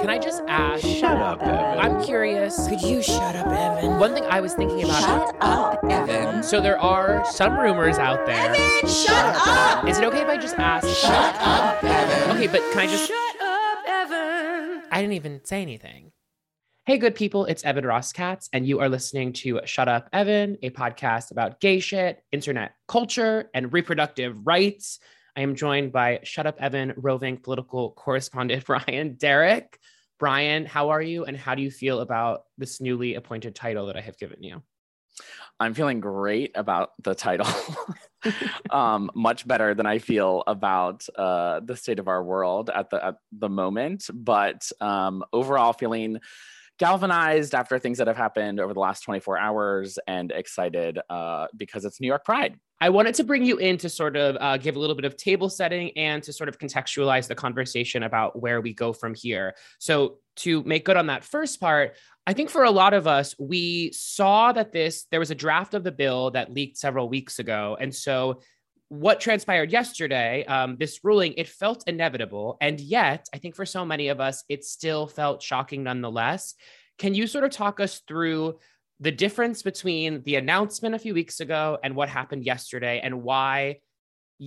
Can I just ask? Shut up, Evan. I'm curious. Could you shut up, Evan? One thing I was thinking about. Shut up, Evan. So there are some rumors out there. Evan, shut up. Is it okay if I just ask? Shut up, Evan. Okay, but can I just? Shut up, Evan. I didn't even say anything. Hey, good people, it's Evan Ross Katz, and you are listening to Shut Up, Evan, a podcast about gay shit, internet culture, and reproductive rights. I am joined by Shut Up, Evan roving political correspondent Brian Derrick. Brian, how are you, and how do you feel about this newly appointed title that I have given you? I'm feeling great about the title. um, much better than I feel about uh, the state of our world at the at the moment. But um, overall, feeling galvanized after things that have happened over the last 24 hours and excited uh, because it's New York Pride. I wanted to bring you in to sort of uh, give a little bit of table setting and to sort of contextualize the conversation about where we go from here. So, to make good on that first part, I think for a lot of us, we saw that this, there was a draft of the bill that leaked several weeks ago. And so, what transpired yesterday, um, this ruling, it felt inevitable. And yet, I think for so many of us, it still felt shocking nonetheless. Can you sort of talk us through the difference between the announcement a few weeks ago and what happened yesterday and why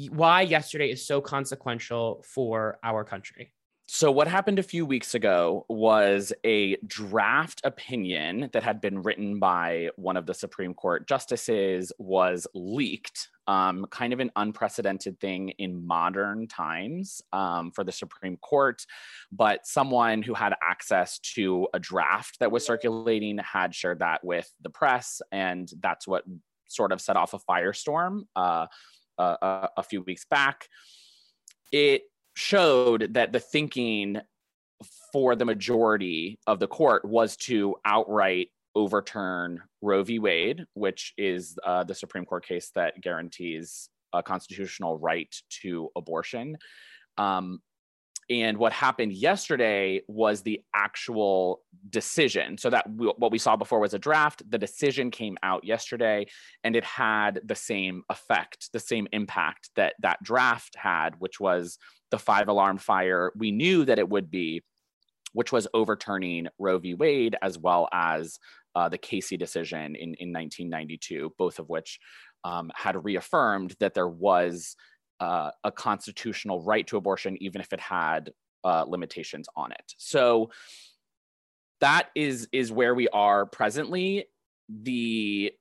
why yesterday is so consequential for our country so what happened a few weeks ago was a draft opinion that had been written by one of the supreme court justices was leaked um, kind of an unprecedented thing in modern times um, for the Supreme Court. But someone who had access to a draft that was circulating had shared that with the press, and that's what sort of set off a firestorm uh, a, a few weeks back. It showed that the thinking for the majority of the court was to outright overturn Roe v. Wade, which is uh, the Supreme Court case that guarantees a constitutional right to abortion. Um, and what happened yesterday was the actual decision. So that we, what we saw before was a draft. The decision came out yesterday, and it had the same effect, the same impact that that draft had, which was the five alarm fire. We knew that it would be, which was overturning Roe v. Wade as well as uh, the Casey decision in, in 1992, both of which um, had reaffirmed that there was uh, a constitutional right to abortion, even if it had uh, limitations on it. So that is is where we are presently. The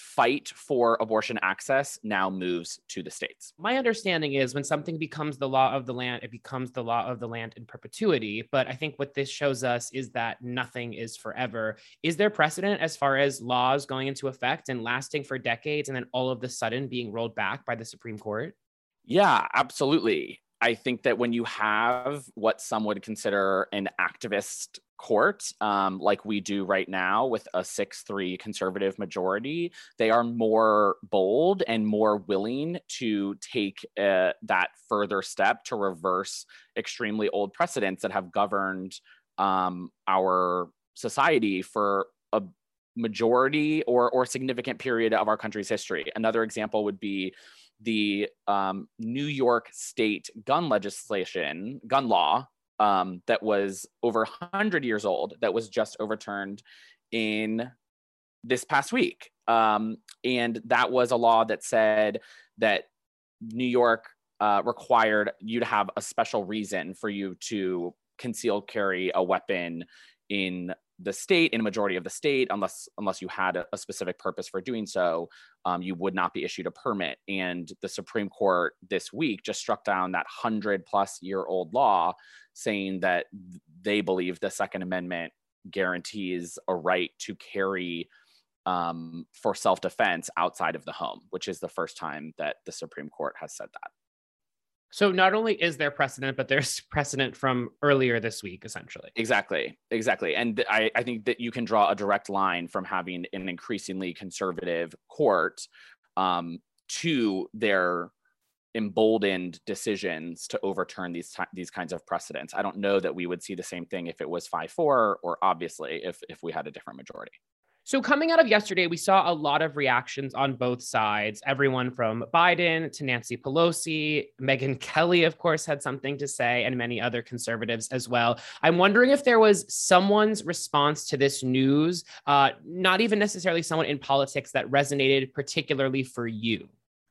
fight for abortion access now moves to the states. My understanding is when something becomes the law of the land, it becomes the law of the land in perpetuity. But I think what this shows us is that nothing is forever. Is there precedent as far as laws going into effect and lasting for decades and then all of the sudden being rolled back by the Supreme Court? Yeah, absolutely. I think that when you have what some would consider an activist court, um, like we do right now with a 6 3 conservative majority, they are more bold and more willing to take uh, that further step to reverse extremely old precedents that have governed um, our society for a majority or, or significant period of our country's history. Another example would be the um, New York state gun legislation, gun law, um, that was over 100 years old, that was just overturned in this past week. Um, and that was a law that said that New York uh, required you to have a special reason for you to conceal carry a weapon in the state in a majority of the state unless unless you had a, a specific purpose for doing so um, you would not be issued a permit. And the supreme court this week just struck down that 100 plus year old law saying that they believe the second amendment guarantees a right to carry um, for self-defense outside of the home which is the first time that the supreme court has said that So not only is there precedent, but there's precedent from earlier this week, essentially. Exactly, exactly. And I, I think that you can draw a direct line from having an increasingly conservative court um, to their emboldened decisions to overturn these ti- these kinds of precedents. I don't know that we would see the same thing if it was five four, or obviously if if we had a different majority. So, coming out of yesterday, we saw a lot of reactions on both sides. Everyone from Biden to Nancy Pelosi, Megyn Kelly, of course, had something to say, and many other conservatives as well. I'm wondering if there was someone's response to this news, uh, not even necessarily someone in politics, that resonated particularly for you.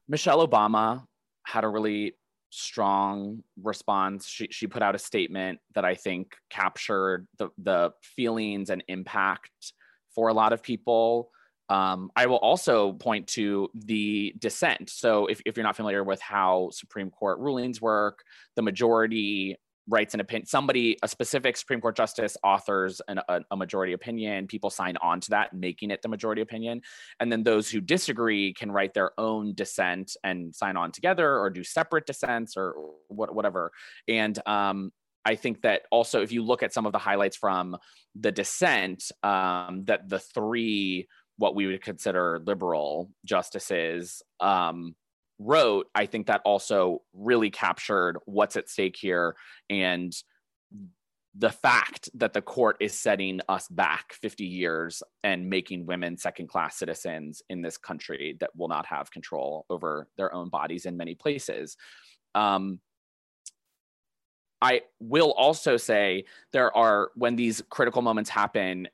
Michelle Obama had a really strong response. She she put out a statement that I think captured the the feelings and impact for a lot of people. Um, I will also point to the dissent. So if, if you're not familiar with how Supreme Court rulings work, the majority writes an opinion somebody a specific supreme court justice authors an, a, a majority opinion people sign on to that making it the majority opinion and then those who disagree can write their own dissent and sign on together or do separate dissents or what, whatever and um, I think that also, if you look at some of the highlights from the dissent, um, that the three what we would consider liberal justices um, wrote, I think that also really captured what's at stake here and the fact that the court is setting us back 50 years and making women second class citizens in this country that will not have control over their own bodies in many places. Um, I will also say there are, when these critical moments happen,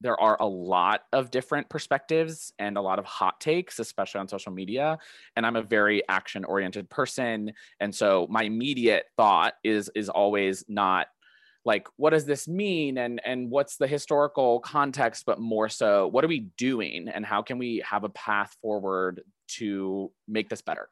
there are a lot of different perspectives and a lot of hot takes, especially on social media. And I'm a very action oriented person. And so my immediate thought is, is always not like what does this mean and and what's the historical context but more so what are we doing and how can we have a path forward to make this better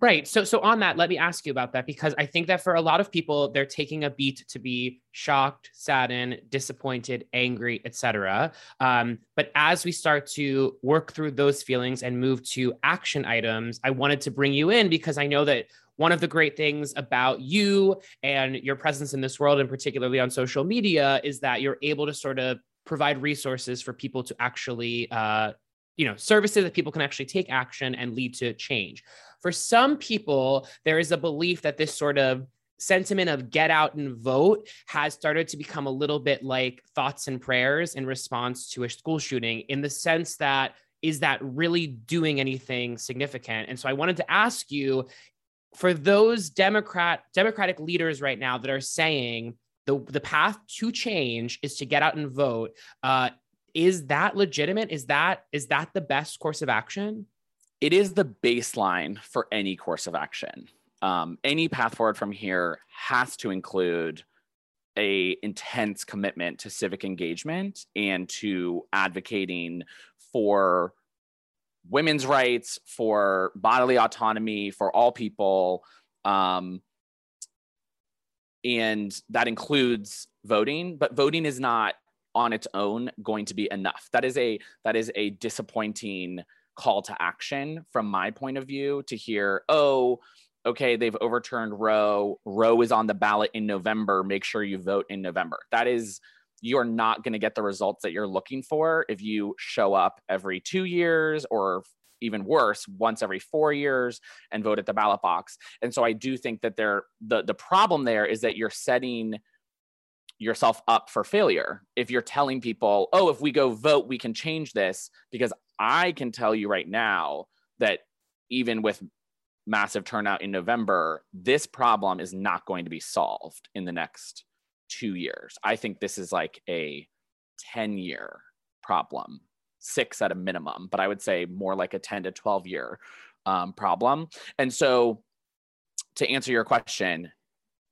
Right. So so on that, let me ask you about that because I think that for a lot of people, they're taking a beat to be shocked, saddened, disappointed, angry, etc. Um, but as we start to work through those feelings and move to action items, I wanted to bring you in because I know that one of the great things about you and your presence in this world, and particularly on social media, is that you're able to sort of provide resources for people to actually uh, you know services that people can actually take action and lead to change. For some people there is a belief that this sort of sentiment of get out and vote has started to become a little bit like thoughts and prayers in response to a school shooting in the sense that is that really doing anything significant? And so i wanted to ask you for those democrat democratic leaders right now that are saying the, the path to change is to get out and vote uh, is that legitimate? Is that is that the best course of action? It is the baseline for any course of action. Um, any path forward from here has to include a intense commitment to civic engagement and to advocating for women's rights for bodily autonomy for all people. Um, and that includes voting but voting is not on its own going to be enough. That is a that is a disappointing call to action from my point of view to hear oh okay they've overturned roe. Roe is on the ballot in november. Make sure you vote in november. That is you're not going to get the results that you're looking for if you show up every two years or even worse once every four years and vote at the ballot box. And so i do think that there the the problem there is that you're setting yourself up for failure if you're telling people oh if we go vote we can change this because i can tell you right now that even with massive turnout in november this problem is not going to be solved in the next two years i think this is like a 10 year problem six at a minimum but i would say more like a 10 to 12 year um, problem. And so, to answer your question,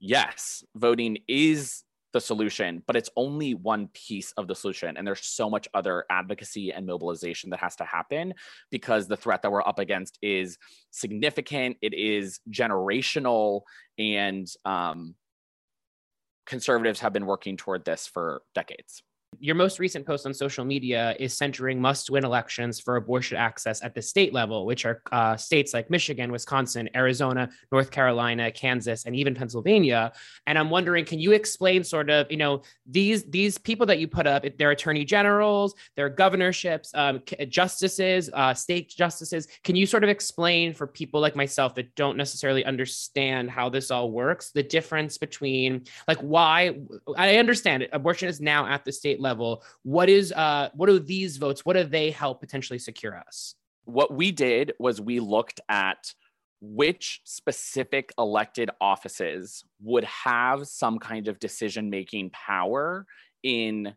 yes, voting is the solution, but it's only one piece of the solution. And there's so much other advocacy and mobilization that has to happen because the threat that we're up against is significant, it is generational, and um, conservatives have been working toward this for decades. Your most recent post on social media is centering must win elections for abortion access at the state level, which are uh, states like Michigan, Wisconsin, Arizona, North Carolina, Kansas, and even Pennsylvania. And I'm wondering, can you explain sort of, you know, these these people that you put up, they're attorney generals, they're governorships, um, justices, uh, state justices. Can you sort of explain for people like myself that don't necessarily understand how this all works, the difference between like why I understand it, abortion is now at the state level. What is uh what do these votes, what do they help potentially secure us? What we did was we looked at which specific elected offices would have some kind of decision making power in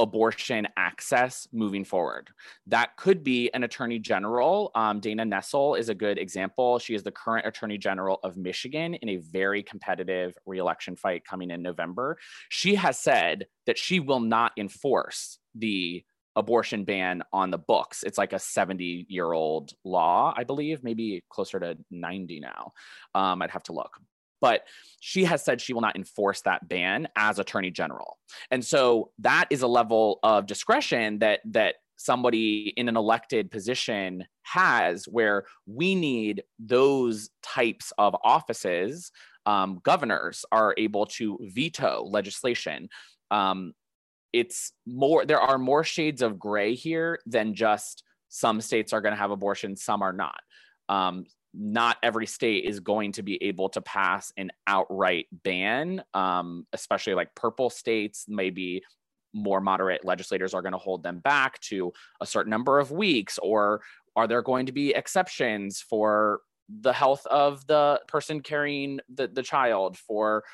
abortion access moving forward. That could be an attorney general. Um, Dana Nessel is a good example. She is the current attorney general of Michigan in a very competitive reelection fight coming in November. She has said that she will not enforce the abortion ban on the books. It's like a 70 year old law, I believe, maybe closer to 90 now. Um, I'd have to look but she has said she will not enforce that ban as attorney general. And so that is a level of discretion that that somebody in an elected position has where we need those types of offices um, governors are able to veto legislation. Um, it's more there are more shades of gray here than just some states are going to have abortion some are not. Um, not every state is going to be able to pass an outright ban, um, especially like purple states, maybe more moderate legislators are going to hold them back to a certain number of weeks, or are there going to be exceptions for the health of the person carrying the, the child, for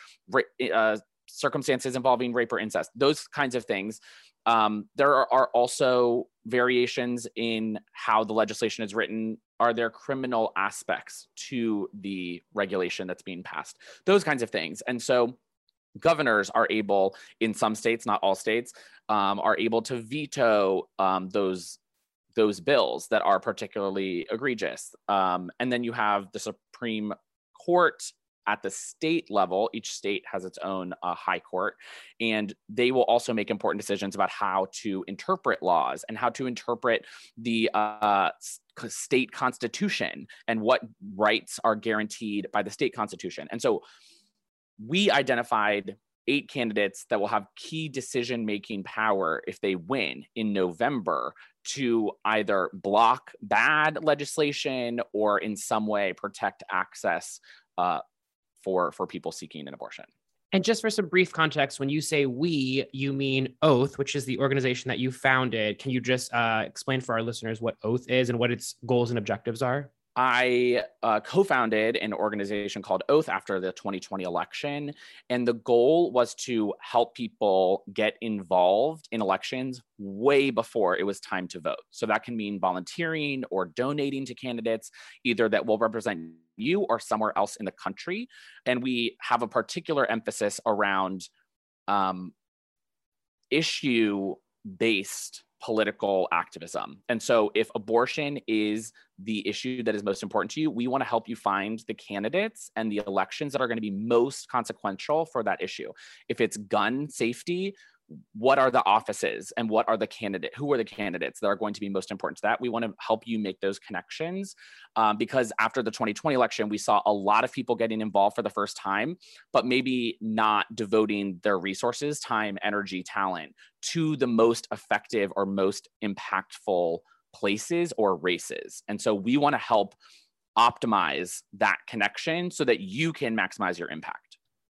uh, circumstances involving rape or incest, those kinds of things. Um, there are, are, also variations in how the legislation is written. Are there criminal aspects to the regulation that's being passed? Those kinds of things. And so governors are able, in some states, not all states, um, are able to veto um, those those bills that are particularly egregious. Um, and then you have the Supreme Court at the state level, each state has its own uh, high court, and they will also make important decisions about how to interpret laws and how to interpret the uh, state constitution and what rights are guaranteed by the state constitution. And so we identified eight candidates that will have key decision making power if they win in November to either block bad legislation or in some way protect access uh, for for people seeking an abortion. And just for some brief context, when you say we, you mean Oath, which is the organization that you founded. Can you just uh, explain for our listeners what Oath is and what its goals and objectives are? I uh, co founded an organization called Oath after the 2020 election. And the goal was to help people get involved in elections way before it was time to vote. So that can mean volunteering or donating to candidates, either that will represent you or somewhere else in the country. And we have a particular emphasis around um, issue based political activism. And so, if abortion is the issue that is most important to you, we want to help you find the candidates and the elections that are going to be most consequential for that issue. If it's gun safety, what are the offices and what are the candidate who are the candidates that are going to be most important to that? We want to help you make those connections um, because after the 2020 election we saw a lot of people getting involved for the first time but maybe not devoting their resources time energy talent to the most effective or most impactful places or races. And so we want to help optimize that connection so that you can maximize your impact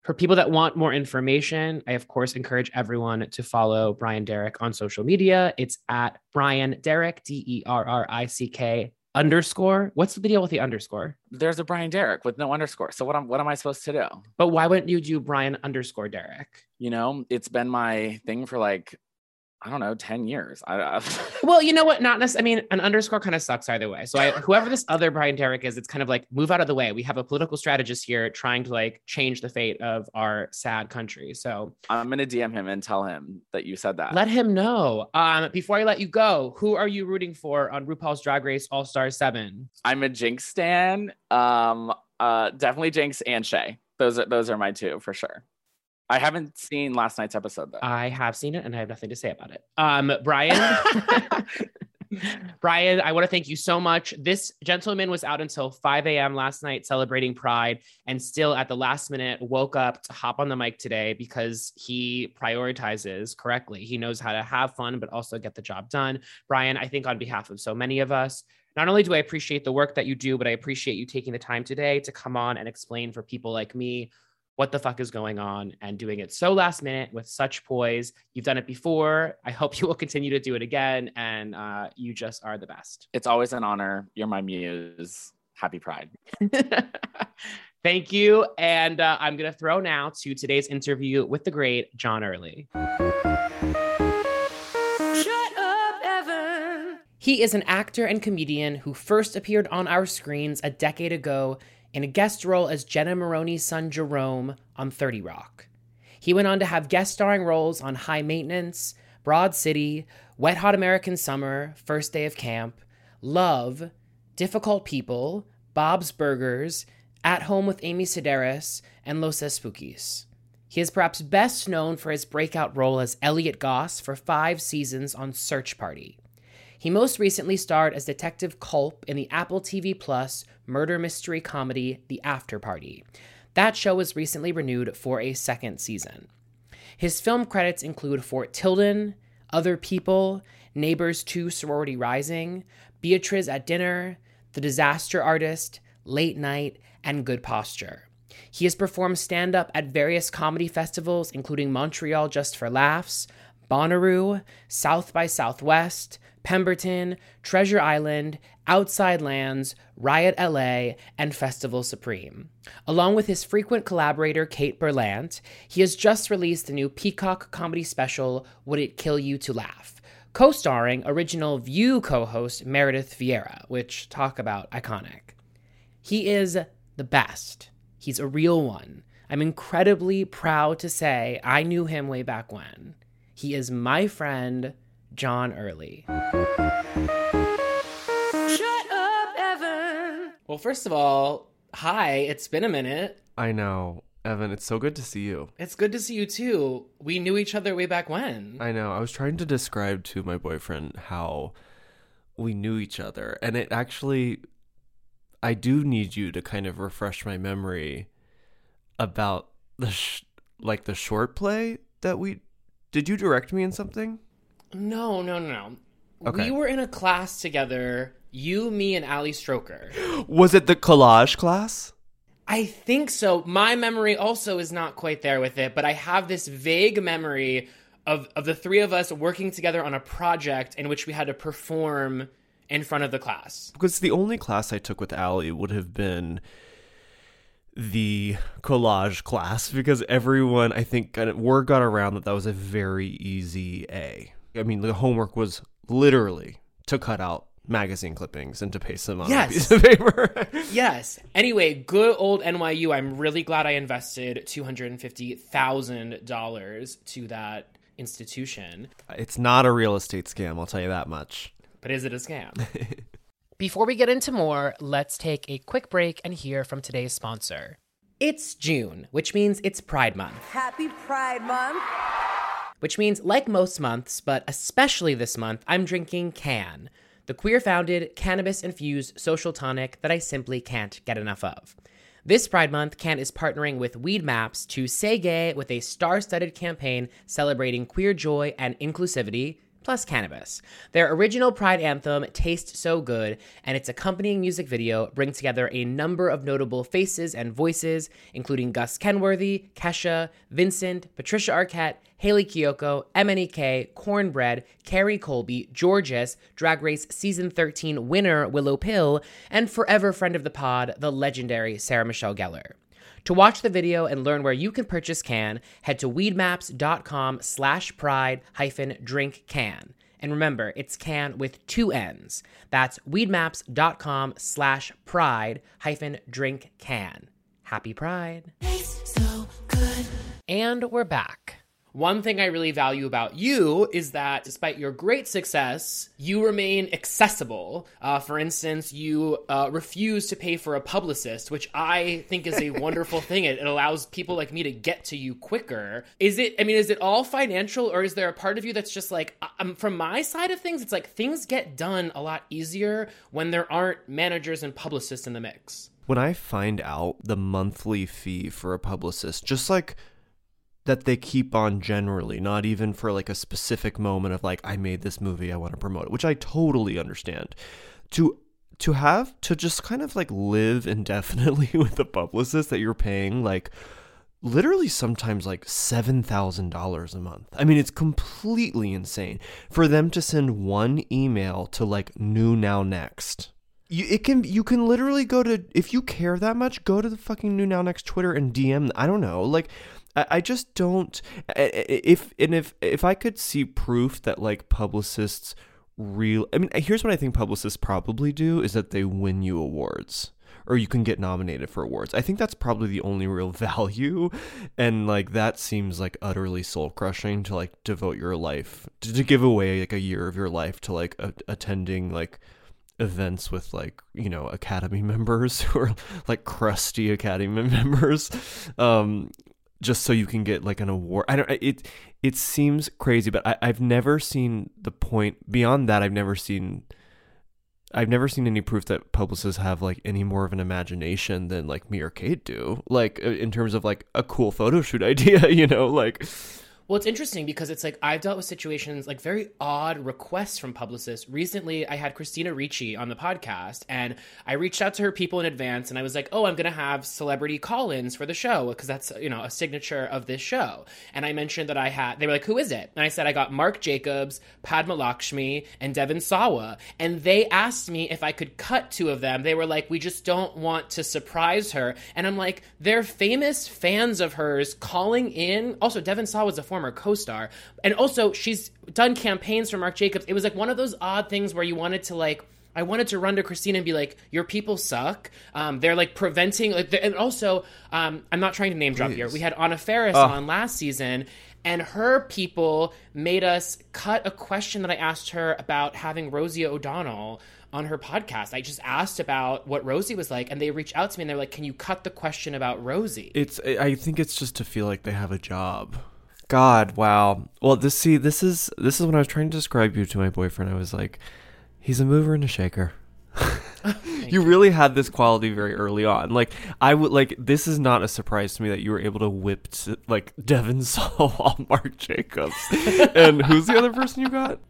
for people that want more information, I of course encourage everyone to follow Brian Derrick on social media. It's at Brian Derrick, D E R R I C K underscore. What's the deal with the underscore? There's a Brian Derrick with no underscore. So what am what am I supposed to do? But why wouldn't you do Brian underscore Derrick? You know, it's been my thing for like I don't know, 10 years. I, I Well, you know what? Not necessarily. I mean, an underscore kind of sucks either way. So I, whoever this other Brian Derrick is, it's kind of like move out of the way. We have a political strategist here trying to like change the fate of our sad country. So I'm gonna DM him and tell him that you said that. let him know. Um, before I let you go, who are you rooting for on RuPaul's Drag Race All Star Seven? I'm a Jinkx stan. Um, uh, definitely Jinkx and Shea. Those are those are my two for sure. I haven't seen last night's episode though. I have seen it and I have nothing to say about it. Um, Brian. Brian, I want to thank you so much. This gentleman was out until 5 a.m. last night celebrating Pride and still at the last minute woke up to hop on the mic today because he prioritizes correctly. He knows how to have fun, but also get the job done. Brian, I think on behalf of so many of us, not only do I appreciate the work that you do, but I appreciate you taking the time today to come on and explain for people like me what the fuck is going on and doing it so last minute with such poise. You've done it before. I hope you will continue to do it again. And uh, you just are the best. It's always an honor. You're my muse. Happy Pride. Thank you. And uh, I'm going to throw now to today's interview with the great John Early. Shut up, Evan. He is an actor and comedian who first appeared on our screens a decade ago in a guest role as Jenna Maroney's son Jerome on 30 Rock. He went on to have guest starring roles on High Maintenance, Broad City, Wet Hot American Summer, First Day of Camp, Love, Difficult People, Bob's Burgers, At Home with Amy Sedaris, and Los Espookys. He is perhaps best known for his breakout role as Elliot Goss for five seasons on Search Party. He most recently starred as Detective Culp in the Apple TV Plus murder mystery comedy The After Party. That show was recently renewed for a second season. His film credits include Fort Tilden, Other People, Neighbors 2 Sorority Rising, Beatriz at Dinner, The Disaster Artist, Late Night, and Good Posture. He has performed stand up at various comedy festivals, including Montreal Just for Laughs, Bonnaroo, South by Southwest, Pemberton, Treasure Island, Outside Lands, Riot LA, and Festival Supreme. Along with his frequent collaborator Kate Berlant, he has just released the new Peacock comedy special, Would It Kill You to Laugh? Co starring original View co host Meredith Vieira, which talk about iconic. He is the best. He's a real one. I'm incredibly proud to say I knew him way back when. He is my friend, John Early. Shut up, Evan. Well, first of all, hi, it's been a minute. I know. Evan, it's so good to see you. It's good to see you too. We knew each other way back when. I know. I was trying to describe to my boyfriend how we knew each other, and it actually I do need you to kind of refresh my memory about the sh- like the short play that we Did you direct me in something? No, no, no, no. Okay. We were in a class together, you, me, and Ali Stroker. Was it the collage class? I think so. My memory also is not quite there with it, but I have this vague memory of, of the three of us working together on a project in which we had to perform in front of the class. Because the only class I took with Ali would have been the collage class because everyone I think kind of word got around that that was a very easy A. I mean, the homework was literally to cut out magazine clippings and to paste them on Yes. a piece of paper. Yes. Anyway, good old NYU. I'm really glad I invested $250,000 to that institution. it's not a real estate scam, I'll tell you that much. But is it a scam? Before we get into more, let's take a quick break and hear from today's sponsor. It's June, which means it's Pride Month. Happy Pride Month. Which means, like most months, but especially this month, I'm drinking Cann, the queer founded, cannabis infused social tonic that I simply can't get enough of. This Pride Month, Cann is partnering with Weedmaps to say gay with a star studded campaign celebrating queer joy and inclusivity. Plus cannabis. Their original Pride anthem, Taste So Good, and its accompanying music video bring together a number of notable faces and voices, including Gus Kenworthy, Kesha, Vincent, Patricia Arquette, Hayley Kiyoko, MNEK, Cornbread, Kerri Colby, Georges, Drag Race Season 13 winner Willow Pill, and forever friend of the pod, the legendary Sarah Michelle Gellar. To watch the video and learn where you can purchase Cann, head to weedmaps.com slash pride hyphen drink cann. And remember, it's Cann with two N's. That's weedmaps.com slash pride hyphen drink cann. Happy Pride. And we're back. One thing I really value about you is that despite your great success, you remain accessible. Uh, for instance, you uh, refuse to pay for a publicist, which I think is a wonderful thing. It, it allows people like me to get to you quicker. Is it, I mean, is it all financial or is there a part of you that's just like, um, from my side of things, it's like things get done a lot easier when there aren't managers and publicists in the mix? When I find out the monthly fee for a publicist, just like that they keep on generally, not even for like a specific moment of like I made this movie, I want to promote it, which I totally understand. To to have to just kind of like live indefinitely with a publicist that you're paying like literally sometimes like $7,000 a month. I mean, it's completely insane for them to send one email to like new now next. You, it can you can literally go to if you care that much go to the fucking new now next Twitter and DM I don't know like I, just don't. If and if if I could see proof that like publicists real, I mean, here's what I think publicists probably do is that they win you awards or you can get nominated for awards. I think that's probably the only real value. And like that seems like utterly soul crushing to like devote your life to, to, give away like a year of your life to like a, attending like events with like, you know, academy members who are like crusty academy members. Um just so you can get like an award. I don't. It it seems crazy, but I, I've never seen the point beyond that. I've never seen. I've never seen any proof that publicists have like any more of an imagination than like me or Kate do. Like in terms of like a cool photo shoot idea, you know, like well, it's interesting because it's like I've dealt with situations like very odd requests from publicists. Recently, I had Christina Ricci on the podcast, and I reached out to her people in advance, and I was like, "Oh, I'm going to have celebrity call-ins for the show because that's you know a signature of this show." And I mentioned that I had. They were like, "Who is it?" And I said, "I got Marc Jacobs, Padma Lakshmi, and Devon Sawa." And they asked me if I could cut two of them. They were like, "We just don't want to surprise her," and I'm like, "They're famous fans of hers calling in." Also, Devon Sawa was a former co-star, and also she's done campaigns for Marc Jacobs. It was like one of those odd things where you wanted to like. I wanted to run to Christina and be like, "Your people suck. Um, they're like preventing." Like, and also, um, I'm not trying to name drop here. We had Anna Faris oh. on last season, and her people made us cut a question that I asked her about having Rosie O'Donnell on her podcast. I just asked about what Rosie was like, and they reached out to me and they're like, "Can you cut the question about Rosie?" It's. I think it's just to feel like they have a job. God, wow. Well, this see, this is this is when I was trying to describe you to my boyfriend. I was like, he's a mover and a shaker. you really had this quality very early on. Like I would like this is not a surprise to me that you were able to whip to, like Devon Sawa, Marc Jacobs, and who's the other person you got?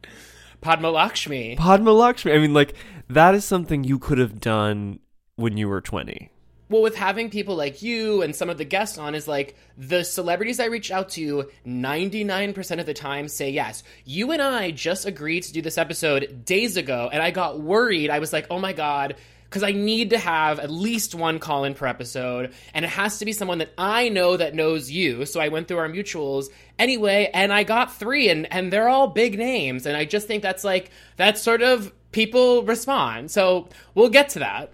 Padma Lakshmi. Padma Lakshmi. I mean, like that is something you could have done when you were twenty well with having people like you and some of the guests on is like the celebrities i reach out to 99% of the time say yes you and i just agreed to do this episode days ago and i got worried i was like oh my god because I need to have at least one call in per episode, and it has to be someone that I know that knows you. So I went through our mutuals anyway, and I got three, and and they're all big names, and I just think that's like that's sort of people respond. So we'll get to that.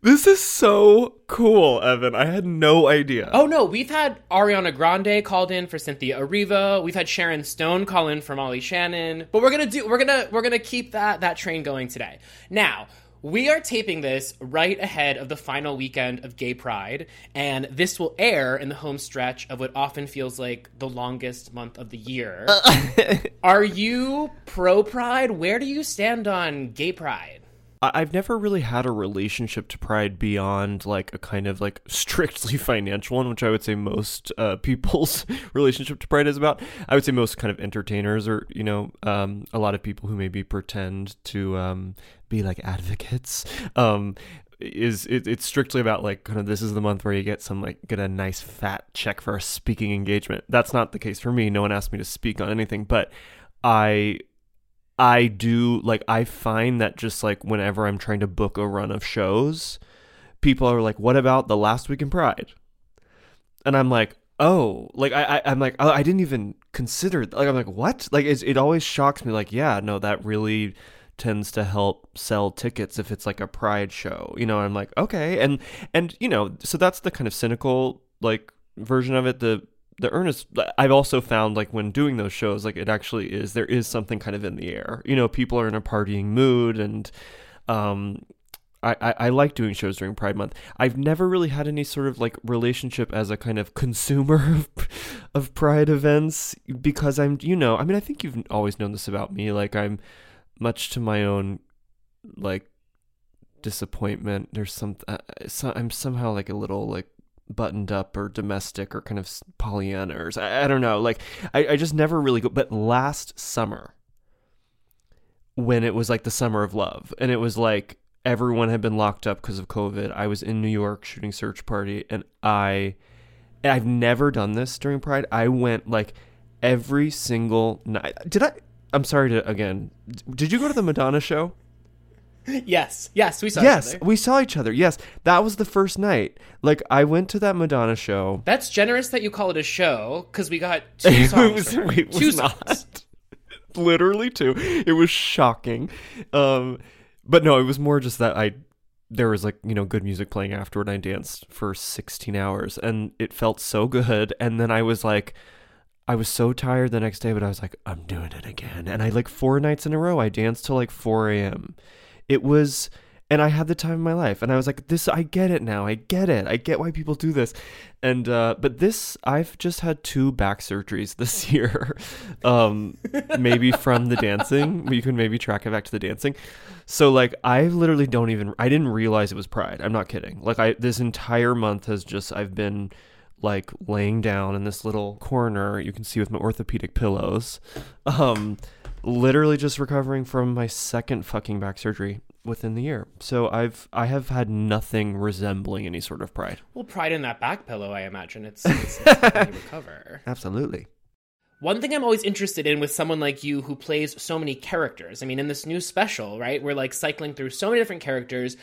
This is so cool, Evan. I had no idea. Oh no, we've had Ariana Grande called in for Cynthia Erivo. We've had Sharon Stone call in for Molly Shannon. But we're gonna do we're gonna we're gonna keep that that train going today. Now, we are taping this right ahead of the final weekend of Gay Pride, and this will air in the home stretch of what often feels like the longest month of the year. Uh, are you pro Pride? Where do you stand on Gay Pride? I've never really had a relationship to pride beyond like a kind of like strictly financial one, which I would say most uh, people's relationship to pride is about. I would say most kind of entertainers or you know um, a lot of people who maybe pretend to um, be like advocates. Um, is it, it's strictly about like kind of this is the month where you get some like get a nice fat check for a speaking engagement. That's not the case for me. No one asked me to speak on anything, but I I do like I find that just like whenever I'm trying to book a run of shows, people are like, "What about the last week in Pride?" and I'm like, oh, like I, I I'm like, oh, I didn't even consider. Like I'm like, what? Like it always shocks me. Like yeah, no, that really tends to help sell tickets if it's like a pride show you know i'm like okay and and you know so that's the kind of cynical like version of it the the earnest i've also found like when doing those shows like it actually is there is something kind of in the air you know people are in a partying mood and um I, I, like doing shows during Pride Month. I've never really had any sort of like relationship as a kind of consumer of, of Pride events because I'm, you know, I mean, I think you've always known this about me. Like, I'm much to my own, like, disappointment. There's some, uh, so, I'm somehow like a little like buttoned up or domestic or kind of Pollyanna or I, I don't know. Like, I, I just never really go. But last summer, when it was like the summer of love, and it was like everyone had been locked up because of COVID. I was in New York shooting Search Party, and I, and I've never done this during Pride. I went like every single night. Did I? I'm sorry to again. Did you go to the Madonna show? Yes, yes, we saw. yes, each other. we saw each other. Yes, that was the first night. Like I went to that Madonna show. That's generous that you call it a show because we got two It songs. was- it was two not. songs. literally two. It was shocking. Um, but no, it was more just that I there was like you know good music playing afterward. I danced for sixteen hours, and it felt so good. And then I was like. I was so tired the next day, but I was like, I'm doing it again. And I like four nights in a row, I danced till like 4 a.m. It was, and I had the time of my life. And I was like, this, I get it now. I get it. I get why people do this. And, uh, but this, I've just had two back surgeries this year. um, maybe from the dancing. You can maybe track it back to the dancing. So like, I literally don't even, I didn't realize it was Pride. I'm not kidding. Like, I, this entire month has just, I've been, like laying down in this little corner you can see with my orthopedic pillows um literally just recovering from my second fucking back surgery within the year so i've i have had nothing resembling any sort of pride Well, pride in that back pillow, I imagine. It's, it's, it's helping you recover. absolutely One thing I'm always interested in with someone like you who plays so many characters. I mean, in this new special, right? We're like cycling through so many different characters.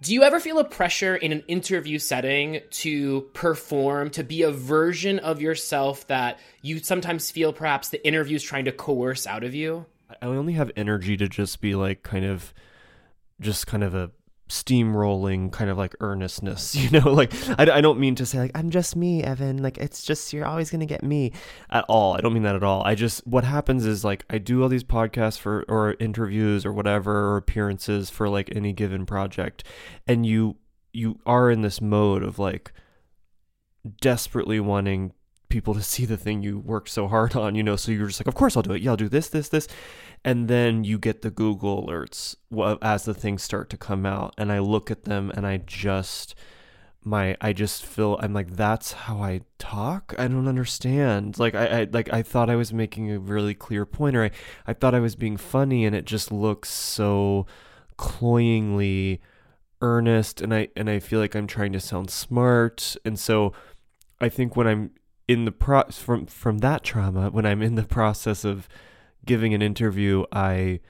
Do you ever feel a pressure in an interview setting to perform, to be a version of yourself that you sometimes feel perhaps the interview is trying to coerce out of you? i only have energy to just be like kind of just kind of a steamrolling kind of like earnestness you know? Like I, I don't mean to say like i'm just me evan. Like it's just you're always gonna get me at all. I don't mean that at all. I just what happens is like i do all these podcasts for or interviews or whatever or appearances for like any given project and you you are in this mode of like desperately wanting people to see the thing you worked so hard on, you know, so you're just like, of course I'll do it. Yeah, I'll do this, this, this. And then you get the Google alerts as the things start to come out. And I look at them and I just, my, I just feel, I'm like, that's how I talk? I don't understand. Like, I, I like, I thought I was making a really clear point or I, I thought I was being funny and it just looks so cloyingly earnest and I, and I feel like I'm trying to sound smart. And so, I think when I'm in the pro from from that trauma, when I'm in the process of giving an interview, I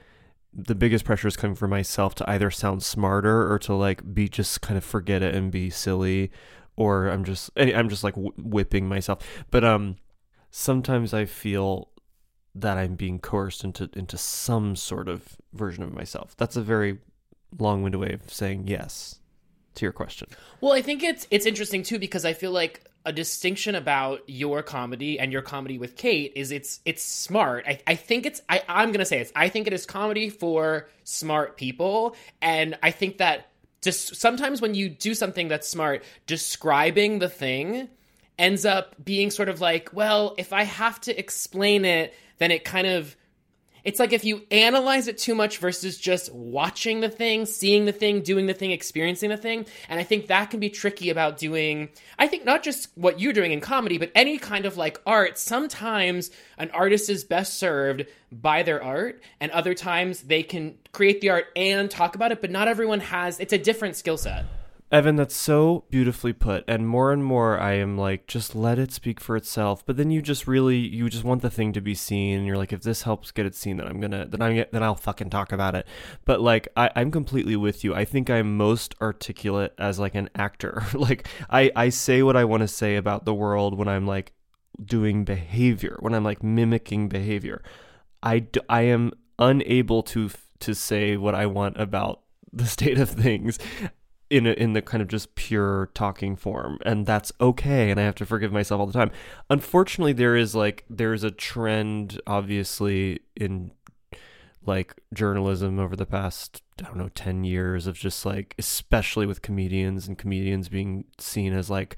the biggest pressure is coming from myself to either sound smarter or to like be just kind of forget it and be silly, or I'm just I'm just like wh- whipping myself. But um, sometimes I feel that I'm being coerced into into some sort of version of myself. That's a very long-winded way of saying yes to your question. Well, I think it's it's interesting too because I feel like a distinction about your comedy and your comedy with Kate is it's it's smart. I, I think it's I, I'm gonna say it's I think it is comedy for smart people, and I think that just sometimes when you do something that's smart, describing the thing ends up being sort of like, well, if I have to explain it, then it kind of it's like if you analyze it too much versus just watching the thing, seeing the thing, doing the thing, experiencing the thing. And I think that can be tricky about doing, I think not just what you're doing in comedy, but any kind of like art. Sometimes an artist is best served by their art, and other times they can create the art and talk about it, but not everyone has, it's a different skill set. Evan, that's so beautifully put. And more and more, I am like, just let it speak for itself. But then you just really, you just want the thing to be seen. And you're like, if this helps get it seen, then I'm gonna, then I'm, then I'll fucking talk about it. But like, I, I'm completely with you. I think I'm most articulate as like an actor. like, I, I say what I want to say about the world when I'm like doing behavior, when I'm like mimicking behavior. I, I am unable to to say what I want about the state of things in a, in the kind of just pure talking form and that's okay and I have to forgive myself all the time. Unfortunately there is like there's a trend obviously in like journalism over the past I don't know 10 years of just like especially with comedians and comedians being seen as like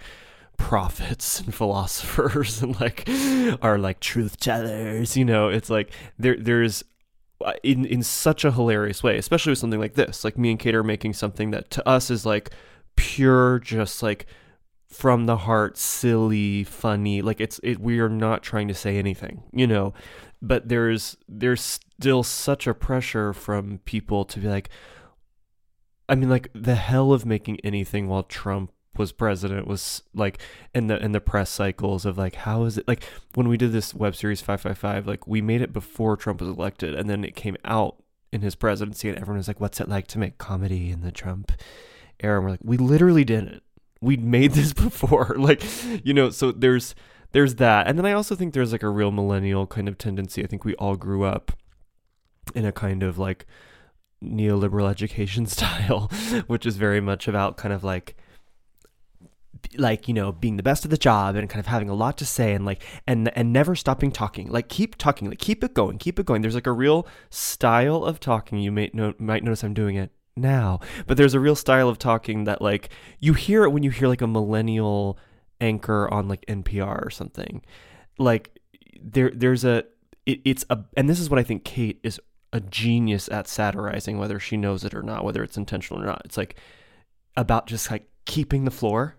prophets and philosophers and like are like truth tellers you know it's like there there's Uh, in in such a hilarious way, especially with something like this. Like me and Kate are making something that to us is like pure, just like from the heart, silly, funny. Like it's it. We are not trying to say anything, you know. But there's there's still such a pressure from people to be like. I mean, like the hell of making anything while Trump was president was like in the in the press cycles of like how is it like when we did this web series 555 like we made it before Trump was elected and then it came out in his presidency and everyone was like what's it like to make comedy in the Trump era? And we're like we literally didn't. We'd made this before. Like you know so there's there's that. And then I also think there's like a real millennial kind of tendency. I think we all grew up in a kind of like neoliberal education style which is very much about kind of like like you know being the best at the job and kind of having a lot to say and like and and never stopping talking. Like keep talking. Like keep it going. Keep it going. There's like a real style of talking. You may no, might notice i'm doing it now but there's a real style of talking that like you hear it when you hear like a millennial anchor on like npr or something. Like there there's a it, it's a and this is what i think kate is a genius at satirizing whether she knows it or not whether it's intentional or not. It's like about just like keeping the floor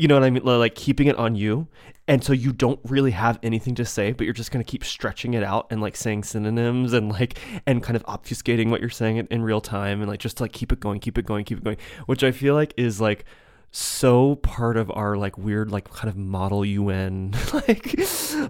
you know what I mean? Like keeping it on you. And so you don't really have anything to say, but you're just going to keep stretching it out and like saying synonyms and like, and kind of obfuscating what you're saying in, in real time and like just like keep it going, keep it going, keep it going, which I feel like is like so part of our like weird like kind of model UN like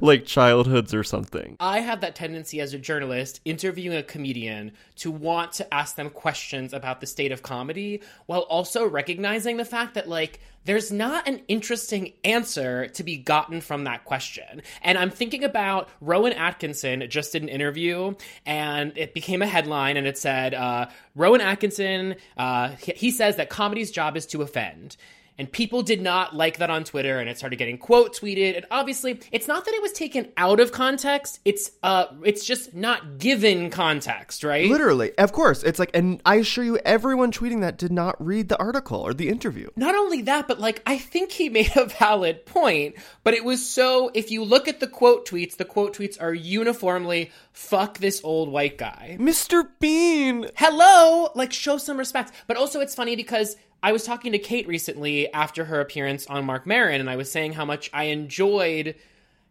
like childhoods or something. I have that tendency as a journalist interviewing a comedian to want to ask them questions about the state of comedy while also recognizing the fact that like there's not an interesting answer to be gotten from that question. And I'm thinking about Rowan Atkinson just did an interview and it became a headline and it said, uh, Rowan Atkinson, uh, he says that comedy's job is to offend and people did not like that on Twitter and it started getting quote tweeted and obviously it's not that it was taken out of context it's uh it's just not given context right Literally, of course. It's like, and I assure you, everyone tweeting that did not read the article or the interview. not only that but like I think he made a valid point but it was so if you look at the quote tweets the quote tweets are uniformly fuck this old white guy Mr. Bean. hello like show some respect but also it's funny because i was talking to kate recently after her appearance on Marc Maron, and i was saying how much i enjoyed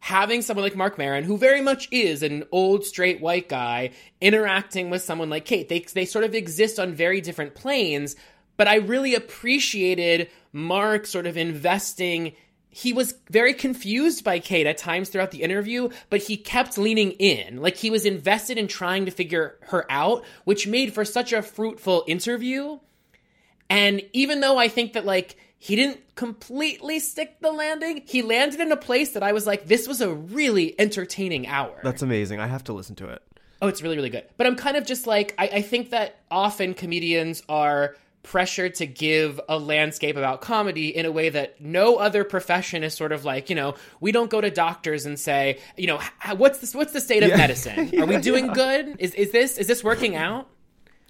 having someone like Marc Maron, who very much is an old straight white guy interacting with someone like kate they, they sort of exist on very different planes but i really appreciated Marc sort of investing he was very confused by Kate at times throughout the interview, but he kept leaning in. Like he was invested in trying to figure her out, which made for such a fruitful interview. And even though I think that like he didn't completely stick the landing, he landed in a place that I was like, this was a really entertaining hour. That's amazing. I have to listen to it. Oh, it's really, really good. But I'm kind of just like, I, I think that often comedians are pressured to give a landscape about comedy in a way that no other profession is sort of like, you know, we don't go to doctors and say, you know, what's this, what's the state of Yeah. medicine? Are we doing yeah. good? Is, is this, is this working out?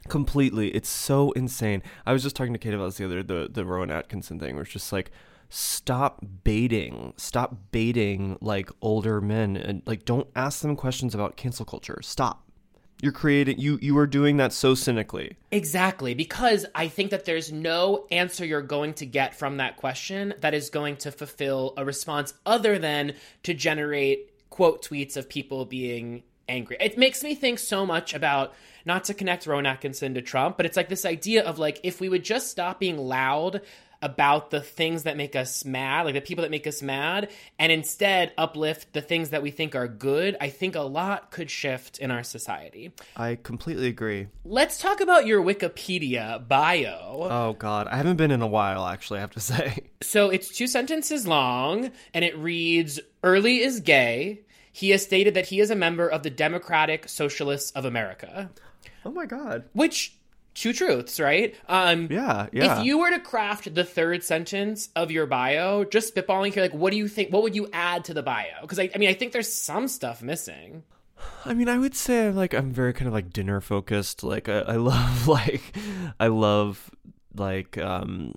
Completely. It's so insane. I was just talking to Kate about this the other the the Rowan Atkinson thing where it's just like stop baiting. Stop baiting like older men and like don't ask them questions about cancel culture. Stop. You're creating you you are doing that so cynically. Exactly, because I think that there's no answer you're going to get from that question that is going to fulfill a response other than to generate quote tweets of people being angry. It makes me think so much about not to connect Rowan Atkinson to Trump, but it's like this idea of like if we would just stop being loud about the things that make us mad, like the people that make us mad, and instead uplift the things that we think are good, I think a lot could shift in our society. I completely agree. Let's talk about your Wikipedia bio. Oh God, I haven't been in a while. Actually, I have to say. So it's two sentences long, and it reads Early is gay. He has stated that he is a member of the Democratic Socialists of America, Oh my God. which two truths, right? Um, Yeah, yeah. If you were to craft the third sentence of your bio, just spitballing here, like, what do you think? What would you add to the bio? Because I, I mean, I think there's some stuff missing. I mean, I would say like I'm very kind of like dinner focused. Like I, I love like I love like um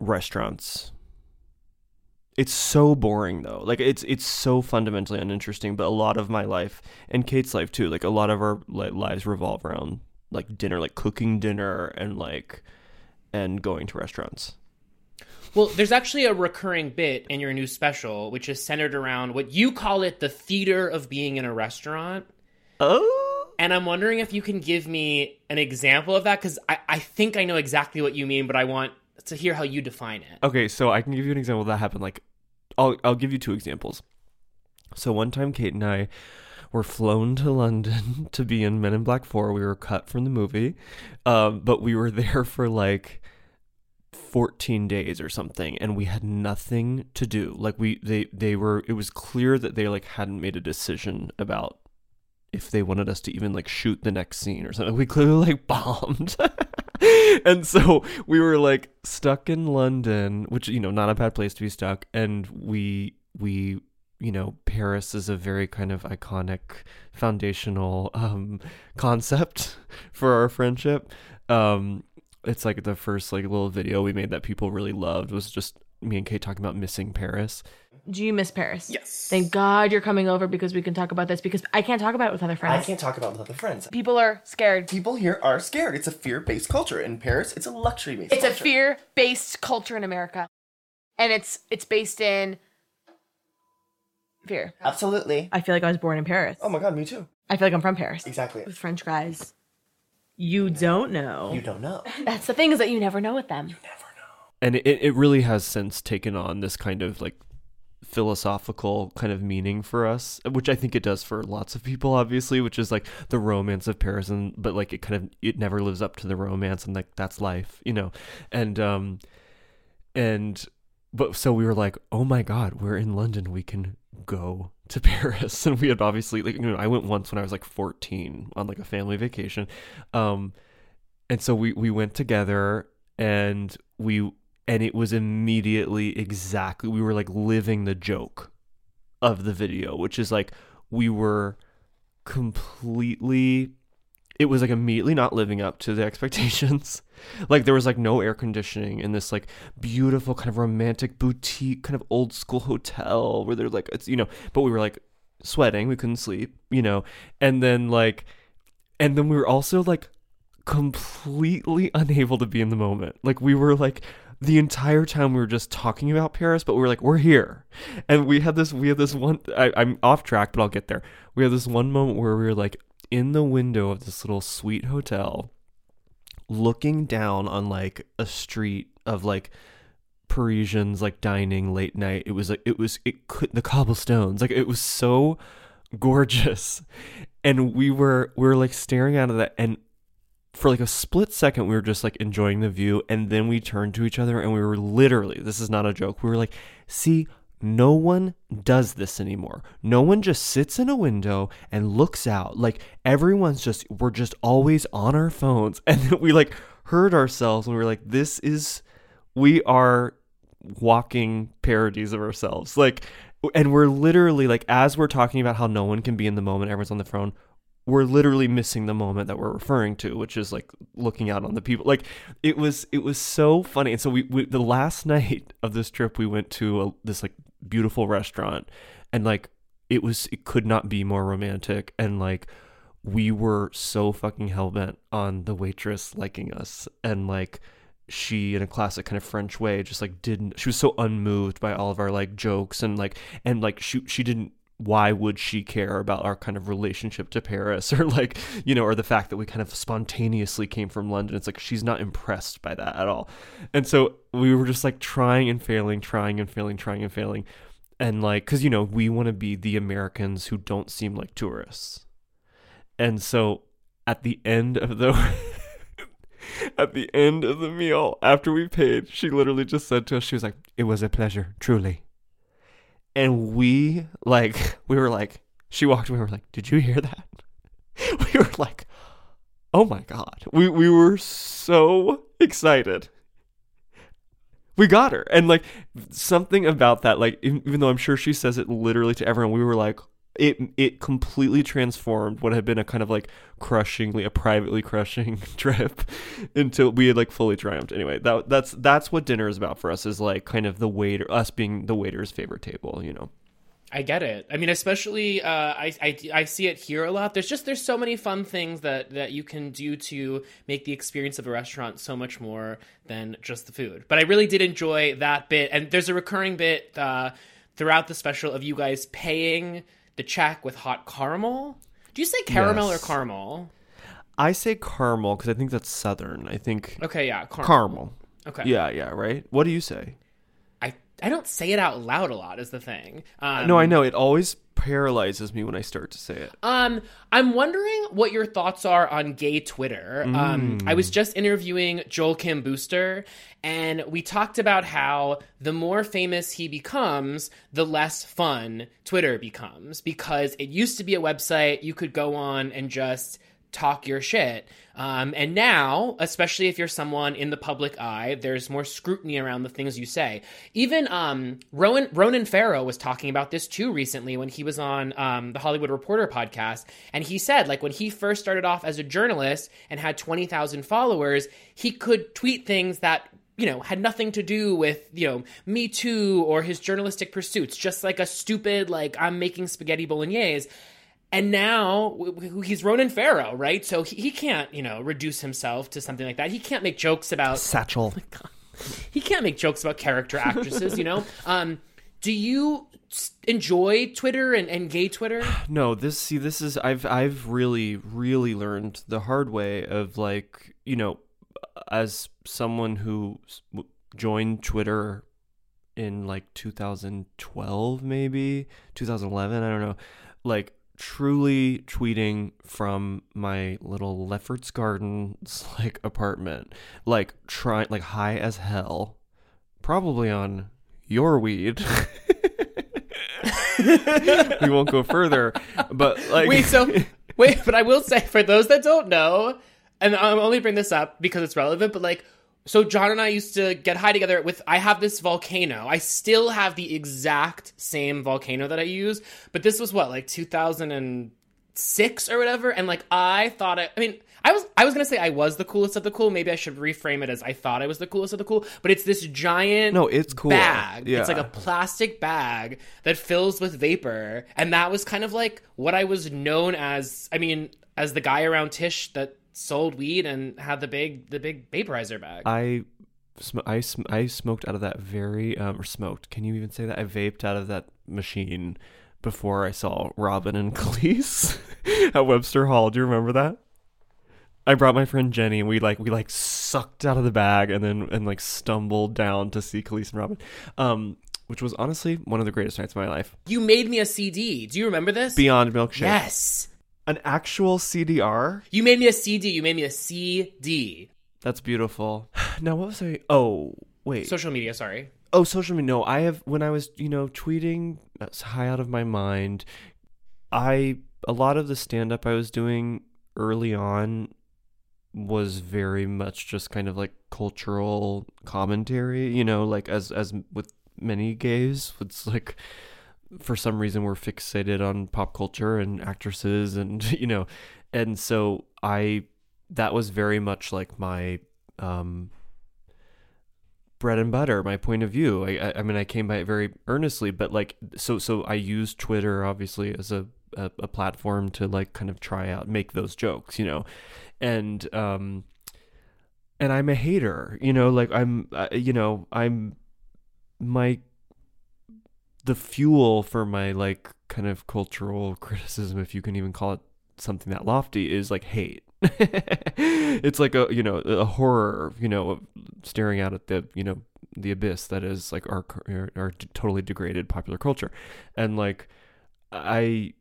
restaurants. It's so boring though. Like it's it's so fundamentally uninteresting. But a lot of my life and Kate's life too. Like a lot of our lives revolve around like dinner, like cooking dinner and like and going to restaurants. Well, there's actually a recurring bit in your new special, which is centered around what you call it the theater of being in a restaurant. Oh. And I'm wondering if you can give me an example of that, because I, I think I know exactly what you mean, but I want to hear how you define it. Okay, so I can give you an example that happened. Like, I'll I'll give you two examples. So one time, Kate and I were flown to London to be in Men in Black Four. We were cut from the movie, um, but we were there for like. 14 days or something and we had nothing to do like we they they were it was clear that they like hadn't made a decision about if they wanted us to even like shoot the next scene or something we clearly like bombed and so we were like stuck in London, which you know not a bad place to be stuck, and we we you know Paris is a very kind of iconic foundational um concept for our friendship. Um it's like the first like little video we made that people really loved was just me and Kate talking about missing Paris. Do you miss Paris? Yes. Thank God you're coming over because we can talk about this because I can't talk about it with other friends. I can't talk about with other friends. People are scared. People here are scared. It's a fear-based culture. In Paris, it's a luxury-based It's a fear-based culture in America. And it's it's based in fear. Absolutely. I feel like I was born in Paris. Oh my god, me too. I feel like I'm from Paris. Exactly. With French guys. You don't know. You don't know. That's the thing is that you never know with them. And it, it really has since taken on this kind of like philosophical kind of meaning for us which i think it does for lots of people obviously which is like the romance of paris and but like it kind of it never lives up to the romance and like that's life you know? And um and but so we were like oh my god we're in london we can go to paris. And we had obviously like you know i went once when i was like 14 on like a family vacation um and so we we went together and we and it was immediately exactly we were like living the joke of the video which is like we were completely it was like immediately not living up to the expectations like there was like no air conditioning in this like beautiful kind of romantic boutique kind of old school hotel where they're like it's you know but we were like sweating we couldn't sleep you know and then like and then we were also like completely unable to be in the moment. Like we were like the entire time we were just talking about Paris, but we were like, we're here. And we had this we had this one I, I'm off track, but I'll get there. We had this one moment where we were like in the window of this little sweet hotel, looking down on like a street of like Parisians like dining late night. It was like it was it could the cobblestones. Like it was so gorgeous. And we were we were like staring out of that and for like a split second we were just like enjoying the view and then we turned to each other and we were literally this is not a joke we were like see no one does this anymore. No one just sits in a window and looks out. Like everyone's just we're just always on our phones. And we like heard ourselves and we were like this is we are walking parodies of ourselves. Like and we're literally like as we're talking about how no one can be in the moment everyone's on the phone we're literally missing the moment that we're referring to which is like looking out on the people. Like it was it was so funny. And so we, we the last night of this trip we went to a, this like beautiful restaurant. And like it was it could not be more romantic. And like we were so fucking hell-bent on the waitress liking us. And like she in a classic kind of french way just like didn't she was so unmoved by all of our like jokes. And like and like she she didn't why would she care about our kind of relationship to Paris or like, you know, or the fact that we kind of spontaneously came from London? It's like she's not impressed by that at all. And so we were just like trying and failing, trying and failing, trying and failing. And like, cause you know, we want to be the Americans who don't seem like tourists. And so at the end of the at the end of the meal, after we paid, she literally just said to us, she was like, It was a pleasure, truly. And we like we were like she walked away, we were like, Did you hear that? We were like, Oh my god. We we were so excited. We got her. And like something about that, like even though I'm sure she says it literally to everyone, we were like, it it completely transformed what had been a kind of like crushingly a privately crushing trip until we had like fully triumphed anyway that that's that's what dinner is about for us is like kind of the waiter us being the waiter's favorite table you know I get it. I mean, especially uh, I, I I see it here a lot. There's just there's so many fun things that that you can do to make the experience of a restaurant so much more than just the food. But I really did enjoy that bit, and there's a recurring bit uh, throughout the special of you guys paying the check with hot caramel. Do you say caramel Yes. or caramel? i say caramel because i think that's southern i think Okay, yeah, caramel. caramel Okay. yeah yeah right what do you say I I don't say it out loud a lot. Is the thing. Um, no i know it always paralyzes me when i start to say it Um, I'm wondering what your thoughts are on gay Twitter. Um, I was just interviewing Joel Kim Booster, and we talked about how the more famous he becomes, the less fun Twitter becomes because it used to be a website you could go on and just talk your shit. Um, and now, especially if you're someone in the public eye, there's more scrutiny around the things you say. Even um, Rowan, Ronan Farrow was talking about this too recently when he was on um, the Hollywood Reporter podcast. And he said, like, when he first started off as a journalist and had 20,000 followers, he could tweet things that you know, had nothing to do with, you know, Me Too or his journalistic pursuits, just like a stupid, like, I'm making spaghetti bolognese. And now he's Ronan Farrow, right? So he, he can't, you know, reduce himself to something like that. He can't make jokes about satchel he can't make jokes about character actresses, you know. Um, do you enjoy Twitter and, and gay Twitter? no this see this is i've i've really really learned the hard way of like you know as someone who joined twitter in like 2012 maybe 2011 i don't know like truly tweeting from my little lefferts gardens like apartment. Like trying like high as hell. Probably on your weed. We won't go further but like wait, so wait, but I will say for those that don't know, and I'm only bring this up because it's relevant, but like so John and I used to get high together with I have this volcano. I still have the exact same volcano that I use, but this was what, like 2006 or whatever, and like I thought I I mean I was I was gonna say I was the coolest of the cool. Maybe I should reframe it as I thought I was the coolest of the cool. But it's this giant No, it's cool. bag. It's like a plastic bag that fills with vapor, and that was kind of like what I was known as. I mean, as the guy around Tisch that sold weed and had the big the big vaporizer bag. I, sm- I, sm- I smoked out of that very, um, or smoked. Can you even say that? I vaped out of that machine before I saw Robyn and Kelis at Webster Hall. Do you remember that? I brought my friend Jenny, and we like we like sucked out of the bag, and then and like stumbled down to see Kelis and Robyn, um, which was honestly one of the greatest nights of my life. you made me a CD. Do you remember this? Beyond Milkshake, Yes. An actual CDR. You made me a CD. You made me a CD. That's beautiful. Now what was I? Oh wait, Social media. Sorry. Oh, social media. No, I have when I was, you know, tweeting that's high out of my mind. I a lot of the stand up I was doing early on was very much just kind of like cultural commentary, you know, like as as with many gays, it's like for some reason we're fixated on pop culture and actresses and you know, and so I that was very much like my um bread and butter, my point of view. I, I, I mean, I came by it very earnestly, but like, so, so I used Twitter obviously as a, a, a platform to like kind of try out, make those jokes, you know, and, um, and I'm a hater, you know, like I'm, uh, you know, I'm my, the fuel for my like kind of cultural criticism, if you can even call it something that lofty, is like hate. it's like a you know a horror, you know, of staring out at the you know the abyss that is like our our, our totally degraded popular culture, and like I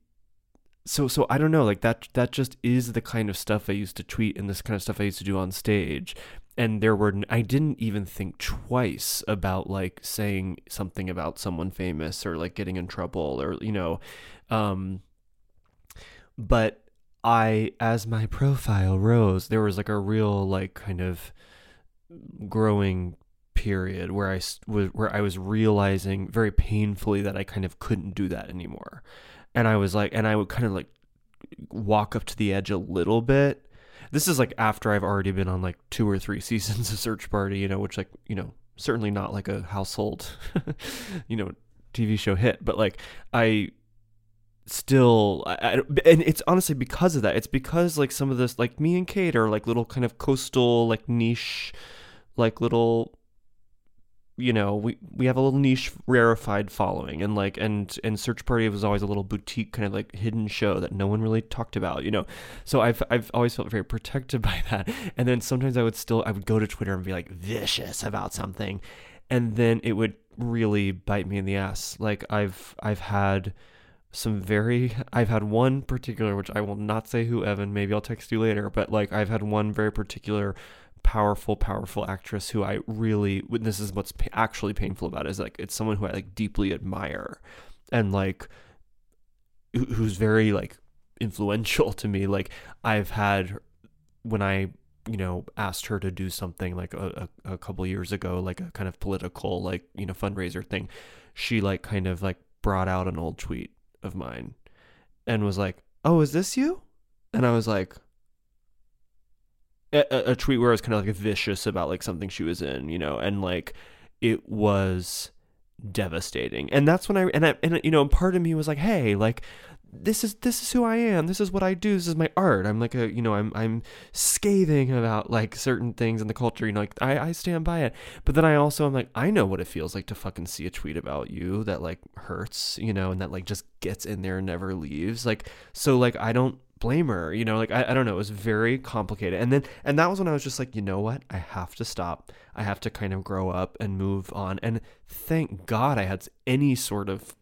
so so I don't know like that that just is the kind of stuff I used to tweet and this kind of stuff I used to do on stage and there were I didn't even think twice about like saying something about someone famous or like getting in trouble or you know um but I as my profile rose there was like a real like kind of growing period where I was where I was realizing very painfully that I kind of couldn't do that anymore and I was like, and I would kind of like walk up to the edge a little bit. This is like after I've already been on like two or three seasons of Search Party, you know, which like, you know, certainly not like a household, you know, TV show hit, but like I still I, and it's honestly because of that. It's because like some of this like me and Kate are like little kind of coastal like niche like little you know we we have a little niche rarefied following and like and and search party was always a little boutique kind of like hidden show that no one really talked about you know? So i've i've always felt very protected by that. And then sometimes i would still i would go to twitter and be like vicious about something. And then it would really bite me in the ass. Like i've i've had some very I've had one particular which I will not say who Evan maybe I'll text you later but like I've had one very particular powerful, powerful actress who I really, this is what's actually painful about it, is like, it's someone who I like deeply admire and like, who's very like influential to me. Like, I've had, when I, you know, asked her to do something like a, a, a couple years ago, like a kind of political, like, you know, fundraiser thing, she like kind of like brought out an old tweet of mine and was like, Oh, is this you? And I was like, a, a tweet where I was kind of like vicious about like something she was in, you know, and like it was devastating. And that's when I and I and you know, part of me was like, hey, like this is this is who I am. This is what I do. This is my art. I'm like a you know I'm I'm scathing about like certain things in the culture. You know, like I I stand by it. But then I also I'm like I know what it feels like to fucking see a tweet about you that like hurts. You know, and that like just gets in there and never leaves. Like so like I don't blame her you know like I, I don't know it was very complicated. And then and that was when i was just like you know what? I have to stop. I have to kind of grow up and move on. And thank god i had any sort of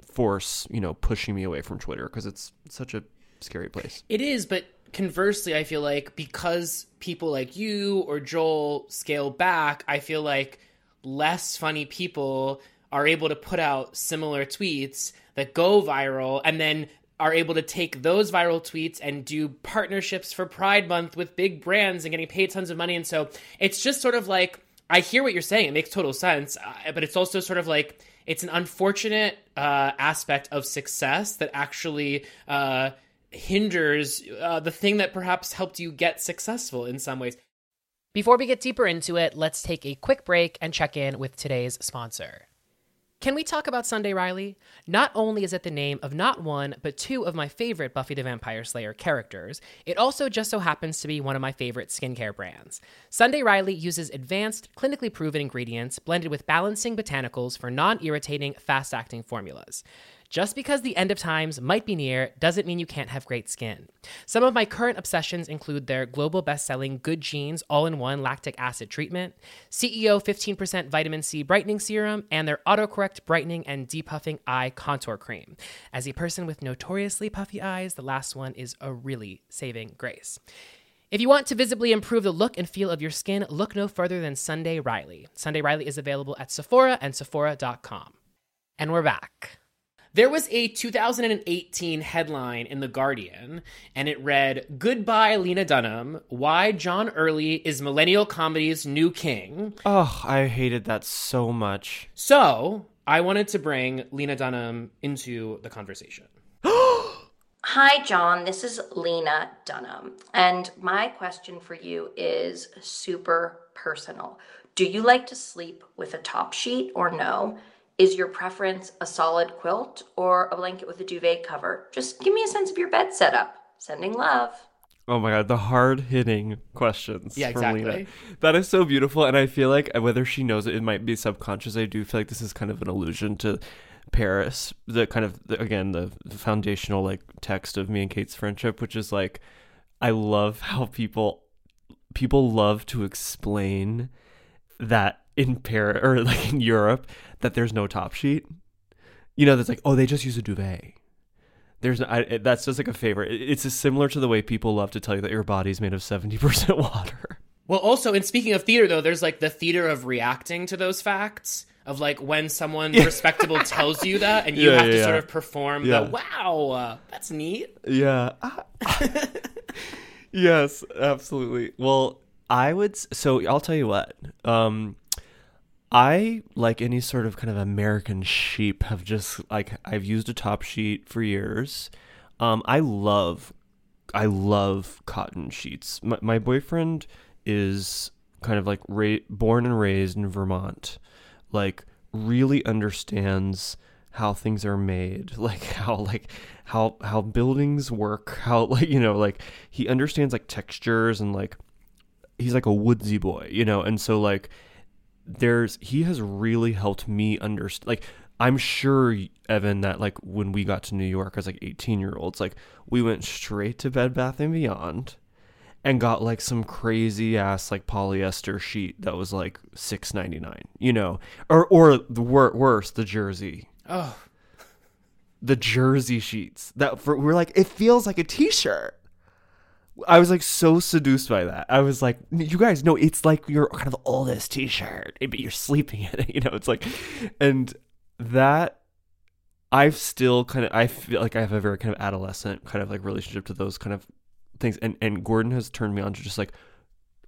force you know pushing me away from twitter because it's such a scary place. It is but conversely i feel like because people like you or joel scale back i feel like less funny people are able to put out similar tweets that go viral and then are able to take those viral tweets and do partnerships for Pride Month with big brands and getting paid tons of money. And so it's just sort of like, I hear what you're saying. It makes total sense. Uh, but it's also sort of like, it's an unfortunate uh, aspect of success that actually uh, hinders uh, the thing that perhaps helped you get successful in some ways. Before we get deeper into it, let's take a quick break and check in with today's sponsor. Can we talk about Sunday Riley? Not only is it the name of not one, but two of my favorite Buffy the Vampire Slayer characters, it also just so happens to be one of my favorite skincare brands. Sunday Riley uses advanced, clinically proven ingredients blended with balancing botanicals for non irritating, fast acting formulas. Just because the end of times might be near doesn't mean you can't have great skin. Some of my current obsessions include their global best-selling Good Genes all-in-one lactic acid treatment, CEO 15% vitamin C brightening serum, and their autocorrect brightening and depuffing eye contour cream. As a person with notoriously puffy eyes, the last one is a really saving grace. If you want to visibly improve the look and feel of your skin, look no further than Sunday Riley. Sunday Riley is available at Sephora and Sephora.com. And we're back. There was a 2018 headline in The Guardian, and it read Goodbye, Lena Dunham. Why John Early is millennial comedy's new king. Oh, I hated that so much. So I wanted to bring Lena Dunham into the conversation. Hi, John. This is Lena Dunham. And my question for you is super personal. Do you like to sleep with a top sheet or no? Is your preference a solid quilt or a blanket with a duvet cover? Just give me a sense of your bed setup. Sending love. Oh my god, the hard hitting questions. Yeah, from exactly. Lena. That is so beautiful, and I feel like whether she knows it, it might be subconscious. I do feel like this is kind of an allusion to Paris, the kind of the, again the foundational like text of me and Kate's friendship, which is like I love how people people love to explain that in Paris or like in Europe that there's no top sheet. You know, that's like oh they just use a duvet. There's I, that's just like a favorite. It's similar to the way people love to tell you that your body's made of seventy percent water. Well, also, and speaking of theater, though, there's like the theater of reacting to those facts of like when someone respectable tells you that, and you Yeah, have yeah, to yeah. sort of perform the wow, uh, that's neat. Yeah. yes, absolutely. Well, I would so I'll tell you what. Um I like any sort of kind of American sheep have just like I've used a top sheet for years. Um I love I love cotton sheets. My, my boyfriend is kind of like ra- born and raised in Vermont. Like really understands how things are made, like how like how how buildings work, how like you know like he understands like textures and like he's like a woodsy boy, you know, and so like there's he has really helped me understand like I'm sure Evan that like when we got to New York as like 18 year olds like we went straight to Bed Bath and Beyond and got like some crazy ass like polyester sheet that was like 6.99 you know? Or or the wor- worse the jersey. Oh, the jersey sheets that for we're like it feels like a t-shirt I was like so seduced by that. I was like, you guys know it's like your kind of oldest t-shirt, but you're sleeping in it. You know, it's like, and that I've still kind of I feel like I have a very kind of adolescent kind of like relationship to those kind of things. And and Gordon has turned me on to just like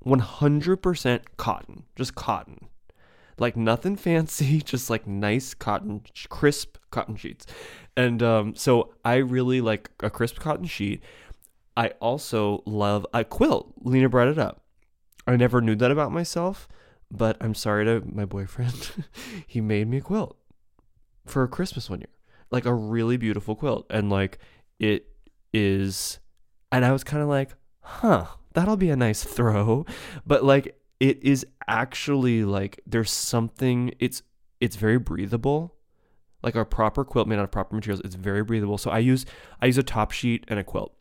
100% cotton, just cotton. Like nothing fancy, just like nice cotton, crisp cotton sheets. And um, so I really like a crisp cotton sheet. I also love a quilt. Lena brought it up. I never knew that about myself, but I'm sorry to my boyfriend. he made me a quilt for Christmas one year. Like a really beautiful quilt. And like it is and I was kind of like, "Huh, that'll be a nice throw." But like it is actually like there's something it's it's very breathable. Like a proper quilt made out of proper materials, it's very breathable. So I use I use a top sheet and a quilt.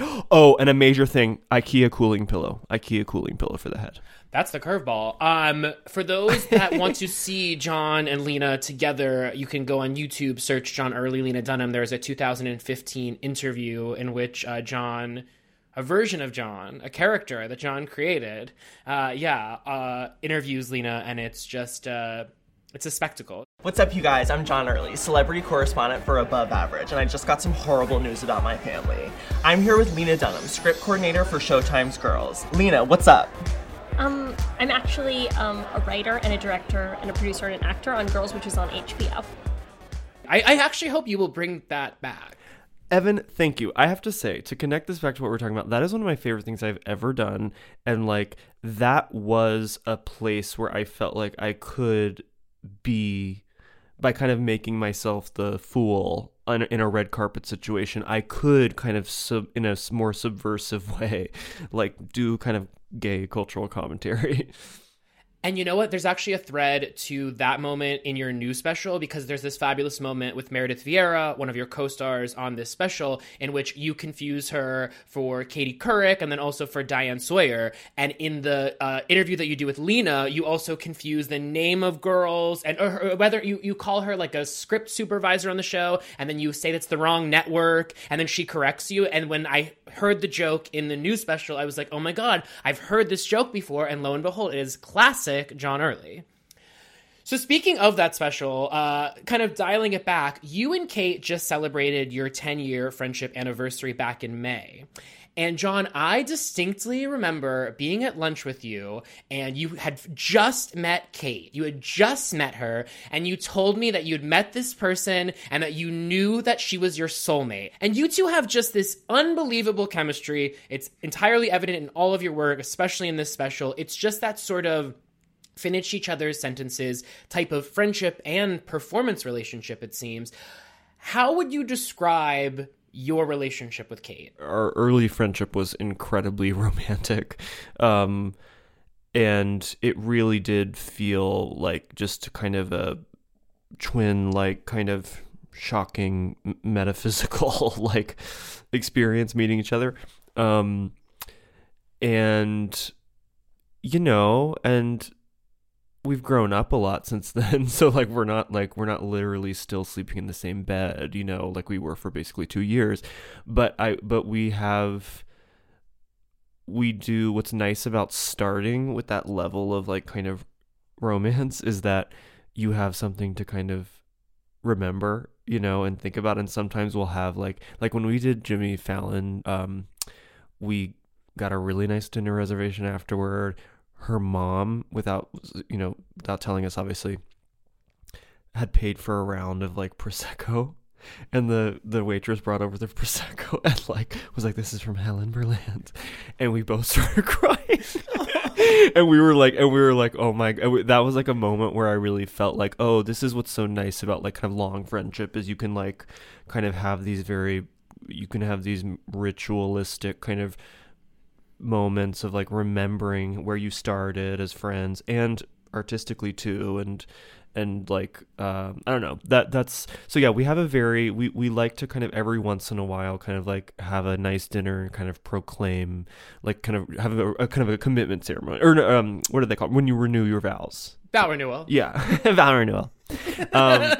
Oh, and a major thing, IKEA cooling pillow. IKEA cooling pillow for the head. That's the curveball. Um, for those that want to see John and Lena together, you can go on YouTube, search John Early, Lena Dunham. There's a 2015 interview in which uh, John, a version of John, a character that John created, uh, yeah, uh, interviews Lena, and it's just, uh, it's a spectacle. What's up, you guys? I'm John Early, celebrity correspondent for Above Average, and I just got some horrible news about my family. I'm here with Lena Dunham, script coordinator for Showtime's Girls. Lena, what's up? Um, I'm actually um, a writer and a director and a producer and an actor on Girls, which is on HBO. I, I actually hope you will bring that back. Evan, thank you. I have to say, to connect this back to what we're talking about, that is one of my favorite things I've ever done. And like, that was a place where I felt like I could be, by kind of making myself the fool in a, red carpet situation, I could kind of, sub, in a more subversive way, like do kind of gay cultural commentary. And you know what? There's actually a thread to that moment in your new special because there's this fabulous moment with Meredith Vieira, one of your co-stars on this special, in which you confuse her for Katie Couric and then also for Diane Sawyer. And in the uh, interview that you do with Lena, you also confuse the name of girls and or, or whether you, you call her like a script supervisor on the show, and then you say that's the wrong network, and then she corrects you. And when I heard the joke in the new special, I was like, oh my god, I've heard this joke before, and lo and behold, it is classic John Early. So speaking of that special, uh, kind of dialing it back, you and Kate just celebrated your 10 year friendship anniversary back in May. And John, I distinctly remember being at lunch with you, and you had just met Kate. You had just met her, and you told me that you'd met this person and that you knew that she was your soulmate. And you two have just this unbelievable chemistry. It's entirely evident in all of your work, especially in this special. It's just that sort of finish each other's sentences type of friendship and performance relationship, it seems. How would you describe your relationship with Kate? our early friendship was incredibly romantic um and it really did feel like just kind of a twin like kind of shocking metaphysical like experience meeting each other um and you know and we've grown up a lot since then so like we're not like we're not literally still sleeping in the same bed you know like we were for basically 2 years. But i but we have we do what's nice about starting with that level of like kind of romance is that you have something to kind of remember you know and think about. And sometimes we'll have like like when we did jimmy fallon um we got a really nice dinner reservation afterward her mom without you know without telling us obviously had paid for a round of like prosecco. And the the waitress brought over the prosecco and like was like this is from helen Berlant. And we both started crying. And we were like and we were like oh my we- that was like a moment where i really felt like oh this is what's so nice about like kind of long friendship is you can like kind of have these very you can have these ritualistic kind of moments of like remembering where you started as friends and artistically too and and like um i don't know that that's so yeah we have a very we we like to kind of every once in a while kind of like have a nice dinner and kind of proclaim like kind of have a, a kind of a commitment ceremony or um what do they call it? when you renew your vows Vow renewal. yeah vow renewal um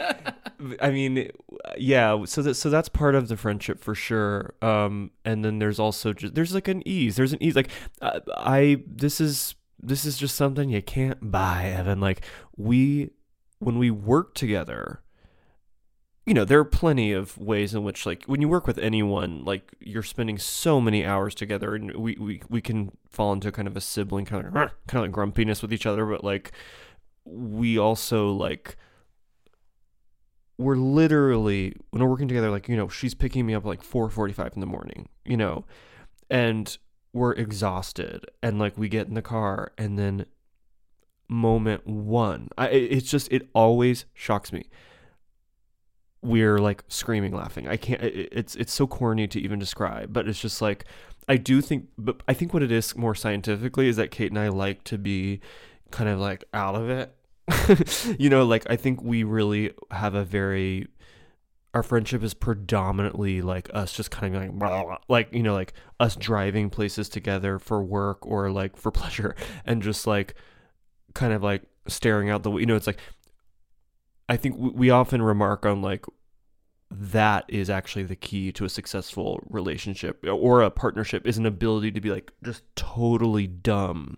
I mean, yeah. So that so that's part of the friendship for sure. Um, and then there's also just there's like an ease. There's an ease. Like uh, I this is this is just something you can't buy, Evan. Like we when we work together. You know, there are plenty of ways in which, like, when you work with anyone, like, you're spending so many hours together, and we, we, we can fall into kind of a sibling kind of kind of like grumpiness with each other, but like, we also like we're literally when we're working together like you know she's picking me up like 4:45 in the morning you know and we're exhausted and like we get in the car and then moment 1 I it's just it always shocks me. We're like screaming laughing. I can't it- it's it's so corny to even describe but it's just like i do think but i think what it is more scientifically is that kate and i like to be kind of like out of it you know like i think we really have a very our friendship is predominantly like us just kind of like like you know like us driving places together for work or like for pleasure and just like kind of like staring out the you know it's like i think we often remark on like that is actually the key to a successful relationship or a partnership is an ability to be like just totally dumb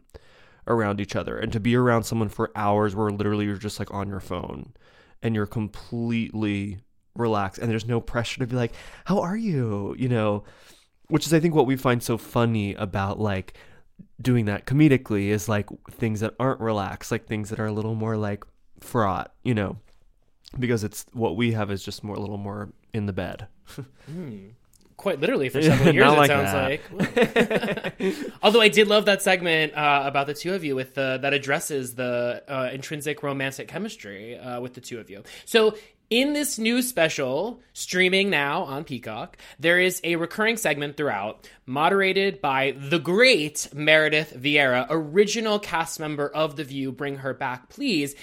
around each other and to be around someone for hours where literally you're just like on your phone and you're completely relaxed and there's no pressure to be like how are you? you know? Which is i think what we find so funny about like doing that comedically is like things that aren't relaxed like things that are a little more like fraught you know? Because it's what we have is just more a little more in the bed. Hmm. Quite literally for several years, it like sounds that. like. Although I did love that segment uh, about the two of you with the that addresses the uh, intrinsic romantic chemistry uh, with the two of you. So in this new special streaming now on Peacock, there is a recurring segment throughout, moderated by the great Meredith Vieira, original cast member of The View. Bring her back, please.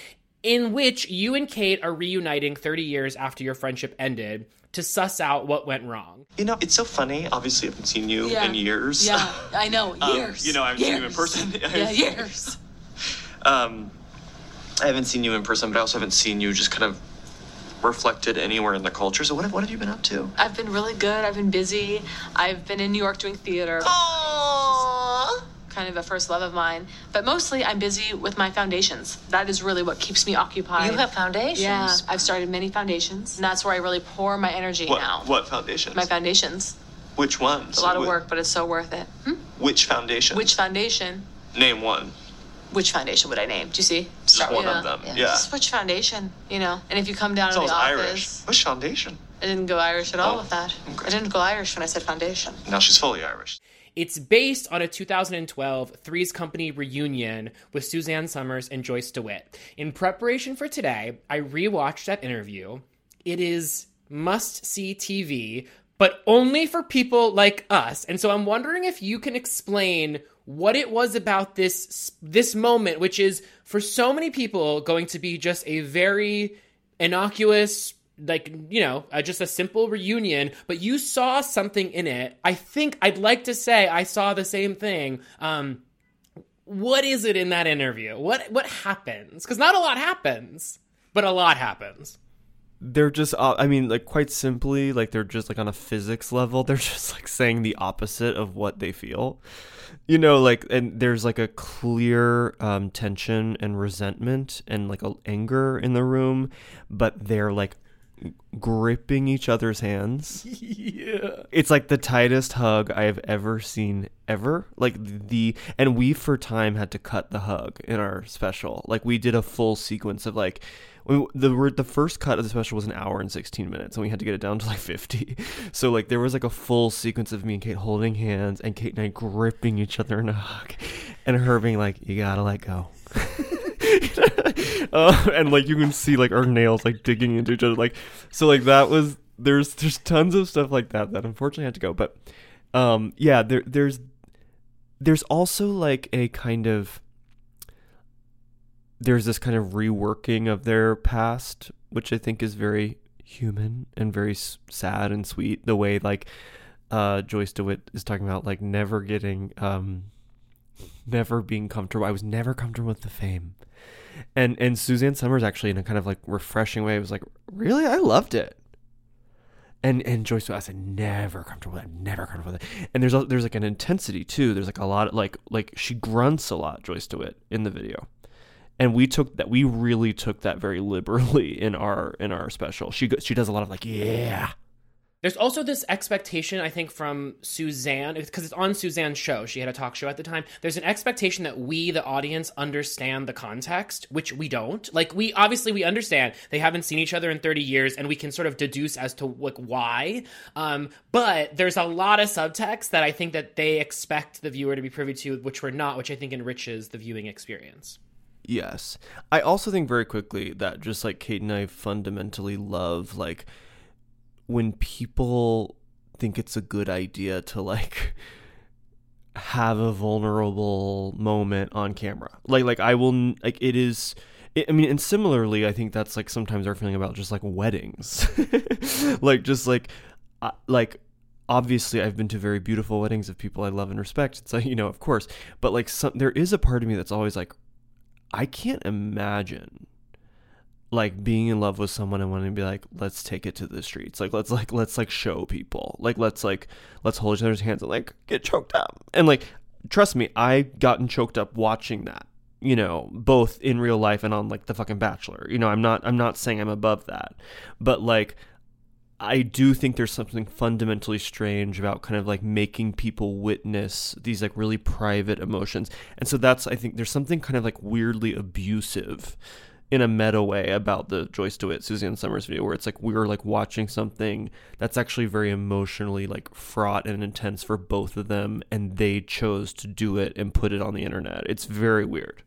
In which you and Kate are reuniting 30 years after your friendship ended to suss out what went wrong. You know, it's so funny. Obviously, I haven't seen you Yeah. in years. Yeah, I know. Um, Years. you know, I haven't seen you in person. Yeah, years. Um, I haven't seen you in person, but I also haven't seen you just kind of reflected anywhere in the culture. So, what have, what have you been up to? I've been really good. I've been busy. I've been in New York doing theater. Kind of a first love of mine. But mostly I'm busy with my foundations. That is really what keeps me occupied. You have foundations? Yeah. I've started many foundations. And that's where I really pour my energy What, now. what foundations? My foundations. Which ones? It's a lot of Wh- work, but it's so worth it. Hmm? Which foundation? Which foundation? Name one. Which foundation would I name? Do you see? Just one of them, yeah. Just which foundation, you know? And if you come down to the Sounds office, Irish. Which foundation? I didn't go Irish at all Oh, with that. I didn't go Irish when I said foundation. Now she's fully Irish. It's based on a 2012 Three's Company reunion with Suzanne Somers and Joyce DeWitt. In preparation for today, I rewatched that interview. It is must see TV, but only for people like us. And so I'm wondering if you can explain what it was about this this moment which is for so many people going to be just a very innocuous like you know uh, just a simple reunion but you saw something in it. I think i'd like to say i saw the same thing. Um what is it in that interview? What what happens? Because not a lot happens but a lot happens. They're just uh, i mean like quite simply like they're just like on a physics level they're just like saying the opposite of what they feel. You know like and there's like a clear um, tension and resentment and like a anger in the room but they're like gripping each other's hands. Yeah. It's like the tightest hug i have ever seen ever. Like the and we for time had to cut the hug in our special. Like we did a full sequence of like we, the the first cut of the special was an hour and 16 minutes and we had to get it down to like 50 so like there was like a full sequence of me and kate holding hands and kate and i gripping each other in a hug and her being like you gotta let go uh, and like you can see like our nails like digging into each other like so like that was there's there's tons of stuff like that that unfortunately had to go but um yeah there there's there's also like a kind of there's this kind of reworking of their past which i think is very human and very sad and sweet the way like uh joyce dewitt is talking about like never getting um never being comfortable. I was never comfortable with the fame and and suzanne somers actually in a kind of like refreshing way was like really i loved it and and Joyce I said never comfortable it, never comfortable with it. And there's a, there's like an intensity too. There's like a lot of like like she grunts a lot, Joyce DeWitt, in the video. And we took that we really took that very liberally in our in our special. She she does a lot of like yeah. There's also this expectation, I think, from Suzanne, because it's on Suzanne's show. She had a talk show at the time. There's an expectation that we, the audience, understand the context, which we don't. Like, we obviously we understand they haven't seen each other in 30 years, and we can sort of deduce as to like why. Um, but there's a lot of subtext that I think that they expect the viewer to be privy to, which we're not, which I think enriches the viewing experience. Yes. I also think very quickly that just like Kate and I fundamentally love like when people think it's a good idea to like have a vulnerable moment on camera. Like like I will like it is I mean and similarly I think that's like sometimes our feeling about just like weddings. like just like uh, like obviously I've been to very beautiful weddings of people I love and respect. It's like, you know, of course, but like some there is a part of me that's always like I can't imagine like being in love with someone and wanting to be like let's take it to the streets. Like let's like let's like show people. Like let's like let's hold each other's hands and like get choked up. And like trust me i gotten choked up watching that you know both in real life and on like the fucking bachelor. You know i'm not i'm not saying i'm above that. But like I do think there's something fundamentally strange about kind of like making people witness these like really private emotions. And so that's I think there's something kind of like weirdly abusive in a meta way about the Joyce DeWitt Suzanne Somers video where it's like we're like watching something that's actually very emotionally like fraught and intense for both of them and they chose to do it and put it on the internet. It's very weird.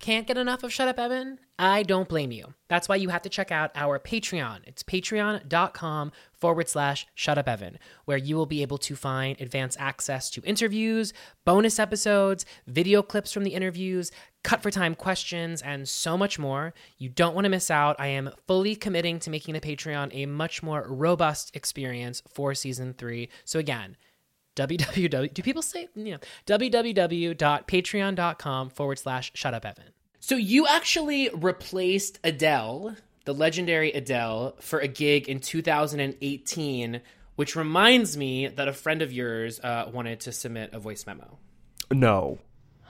Can't get enough of Shut Up Evan? I don't blame you. That's why you have to check out our Patreon. It's patreon.com forward slash Shut Up Evan, where you will be able to find advanced access to interviews, bonus episodes, video clips from the interviews, cut for time questions, and so much more. You don't want to miss out. I am fully committing to making the Patreon a much more robust experience for season three. So again, www do people say you know www.patreon.com forward slash shut up evan so you actually replaced adele the legendary adele for a gig in 2018 which reminds me that a friend of yours uh, wanted to submit a voice memo No.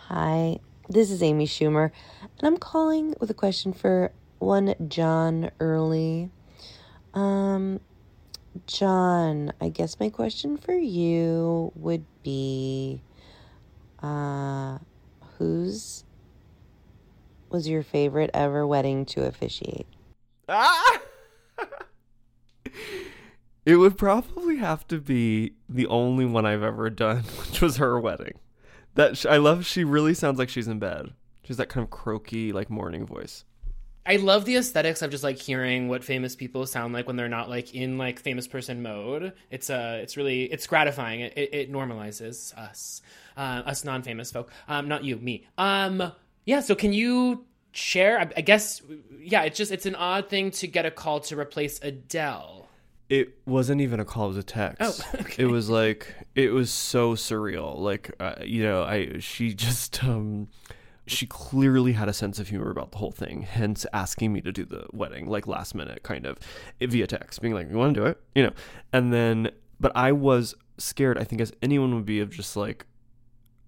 Hi, this is Amy Schumer, and I'm calling with a question for one John Early. Um, John, I guess my question for you would be, uh, whose was your favorite ever wedding to officiate? Ah! It would probably have to be the only one I've ever done, which was her wedding. That sh- I love. She really sounds like she's in bed. She's that kind of croaky, like morning voice. I love the aesthetics of just like hearing what famous people sound like when they're not like in like famous person mode. It's uh, it's really it's gratifying. It, it, it normalizes us, uh, us non-famous folk. Um, not you, me. Um, yeah. So can you share? I, I guess, yeah, it's just it's an odd thing to get a call to replace Adele. It wasn't even a call; it was a text. Oh, okay. It was like it was so surreal. Like uh, you know, I she just um she clearly had a sense of humor about the whole thing, hence asking me to do the wedding like last minute, kind of via text, being like, "You want to do it?" You know, and then but I was scared. I think as anyone would be of just like,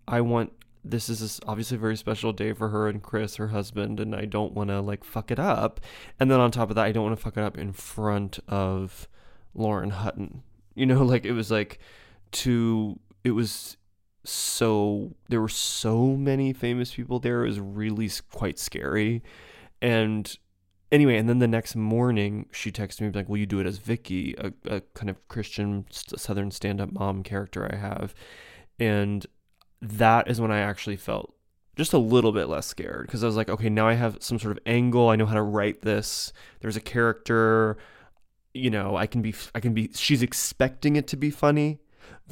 I want this is this obviously a very special day for her and Chris, her husband, and I don't want to like fuck it up. And then on top of that, I don't want to fuck it up in front of Lauren Hutton. You know, like it was like to it was so there were so many famous people there. It was really quite scary. And anyway, and then the next morning she texted me like, "Will you do it as Vicky, a, a kind of Christian Southern stand-up mom character I have?" And that is when I actually felt just a little bit less scared because I was like, okay, now I have some sort of angle. I know how to write this. There's a character. You know, I can be, I can be. She's expecting it to be funny,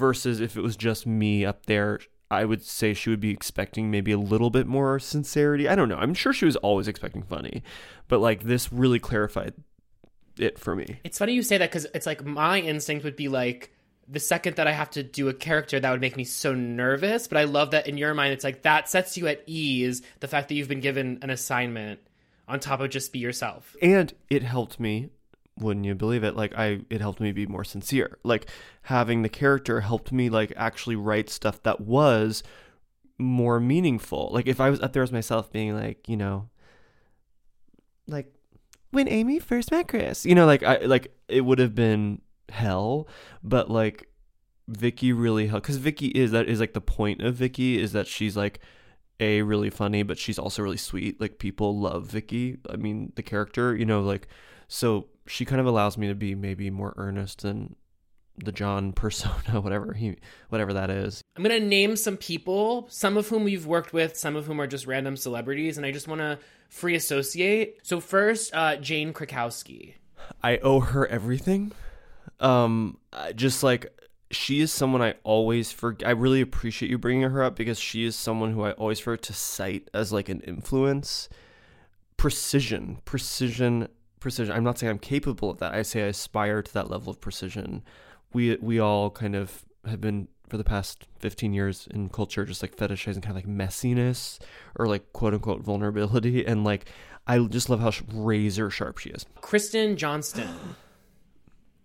versus if it was just me up there. I would say she would be expecting maybe a little bit more sincerity. I don't know. I'm sure she was always expecting funny, but like this really clarified it for me. It's funny you say that because it's like my instinct would be like the second that I have to do a character that would make me so nervous. But I love that in your mind, it's like that sets you at ease. The fact that you've been given an assignment on top of just be yourself. and it helped me wouldn't you believe it? Like i it helped me be more sincere. Like having the character helped me like actually write stuff that was more meaningful. Like if i was up there as myself being like you know like when amy first met chris you know like i like it would have been hell but like vicky really helped because vicky is that is like the point of vicky is that she's like a really funny but she's also really sweet. Like people love vicky. I mean the character you know like so she kind of allows me to be maybe more earnest than the john persona whatever he whatever that is I'm going to name some people, some of whom you've worked with, some of whom are just random celebrities, and I just want to free associate. So, first, uh, Jane Krakowski. I owe her everything. Um, just like she is someone I always forget. I really appreciate you bringing her up because she is someone who I always forget to cite as like an influence. Precision, precision, precision. I'm not saying I'm capable of that. I say I aspire to that level of precision. We we all kind of have been for the past 15 years in culture just like fetishizing kind of like messiness or like quote unquote vulnerability and like I just love how razor sharp she is. Kristen Johnston.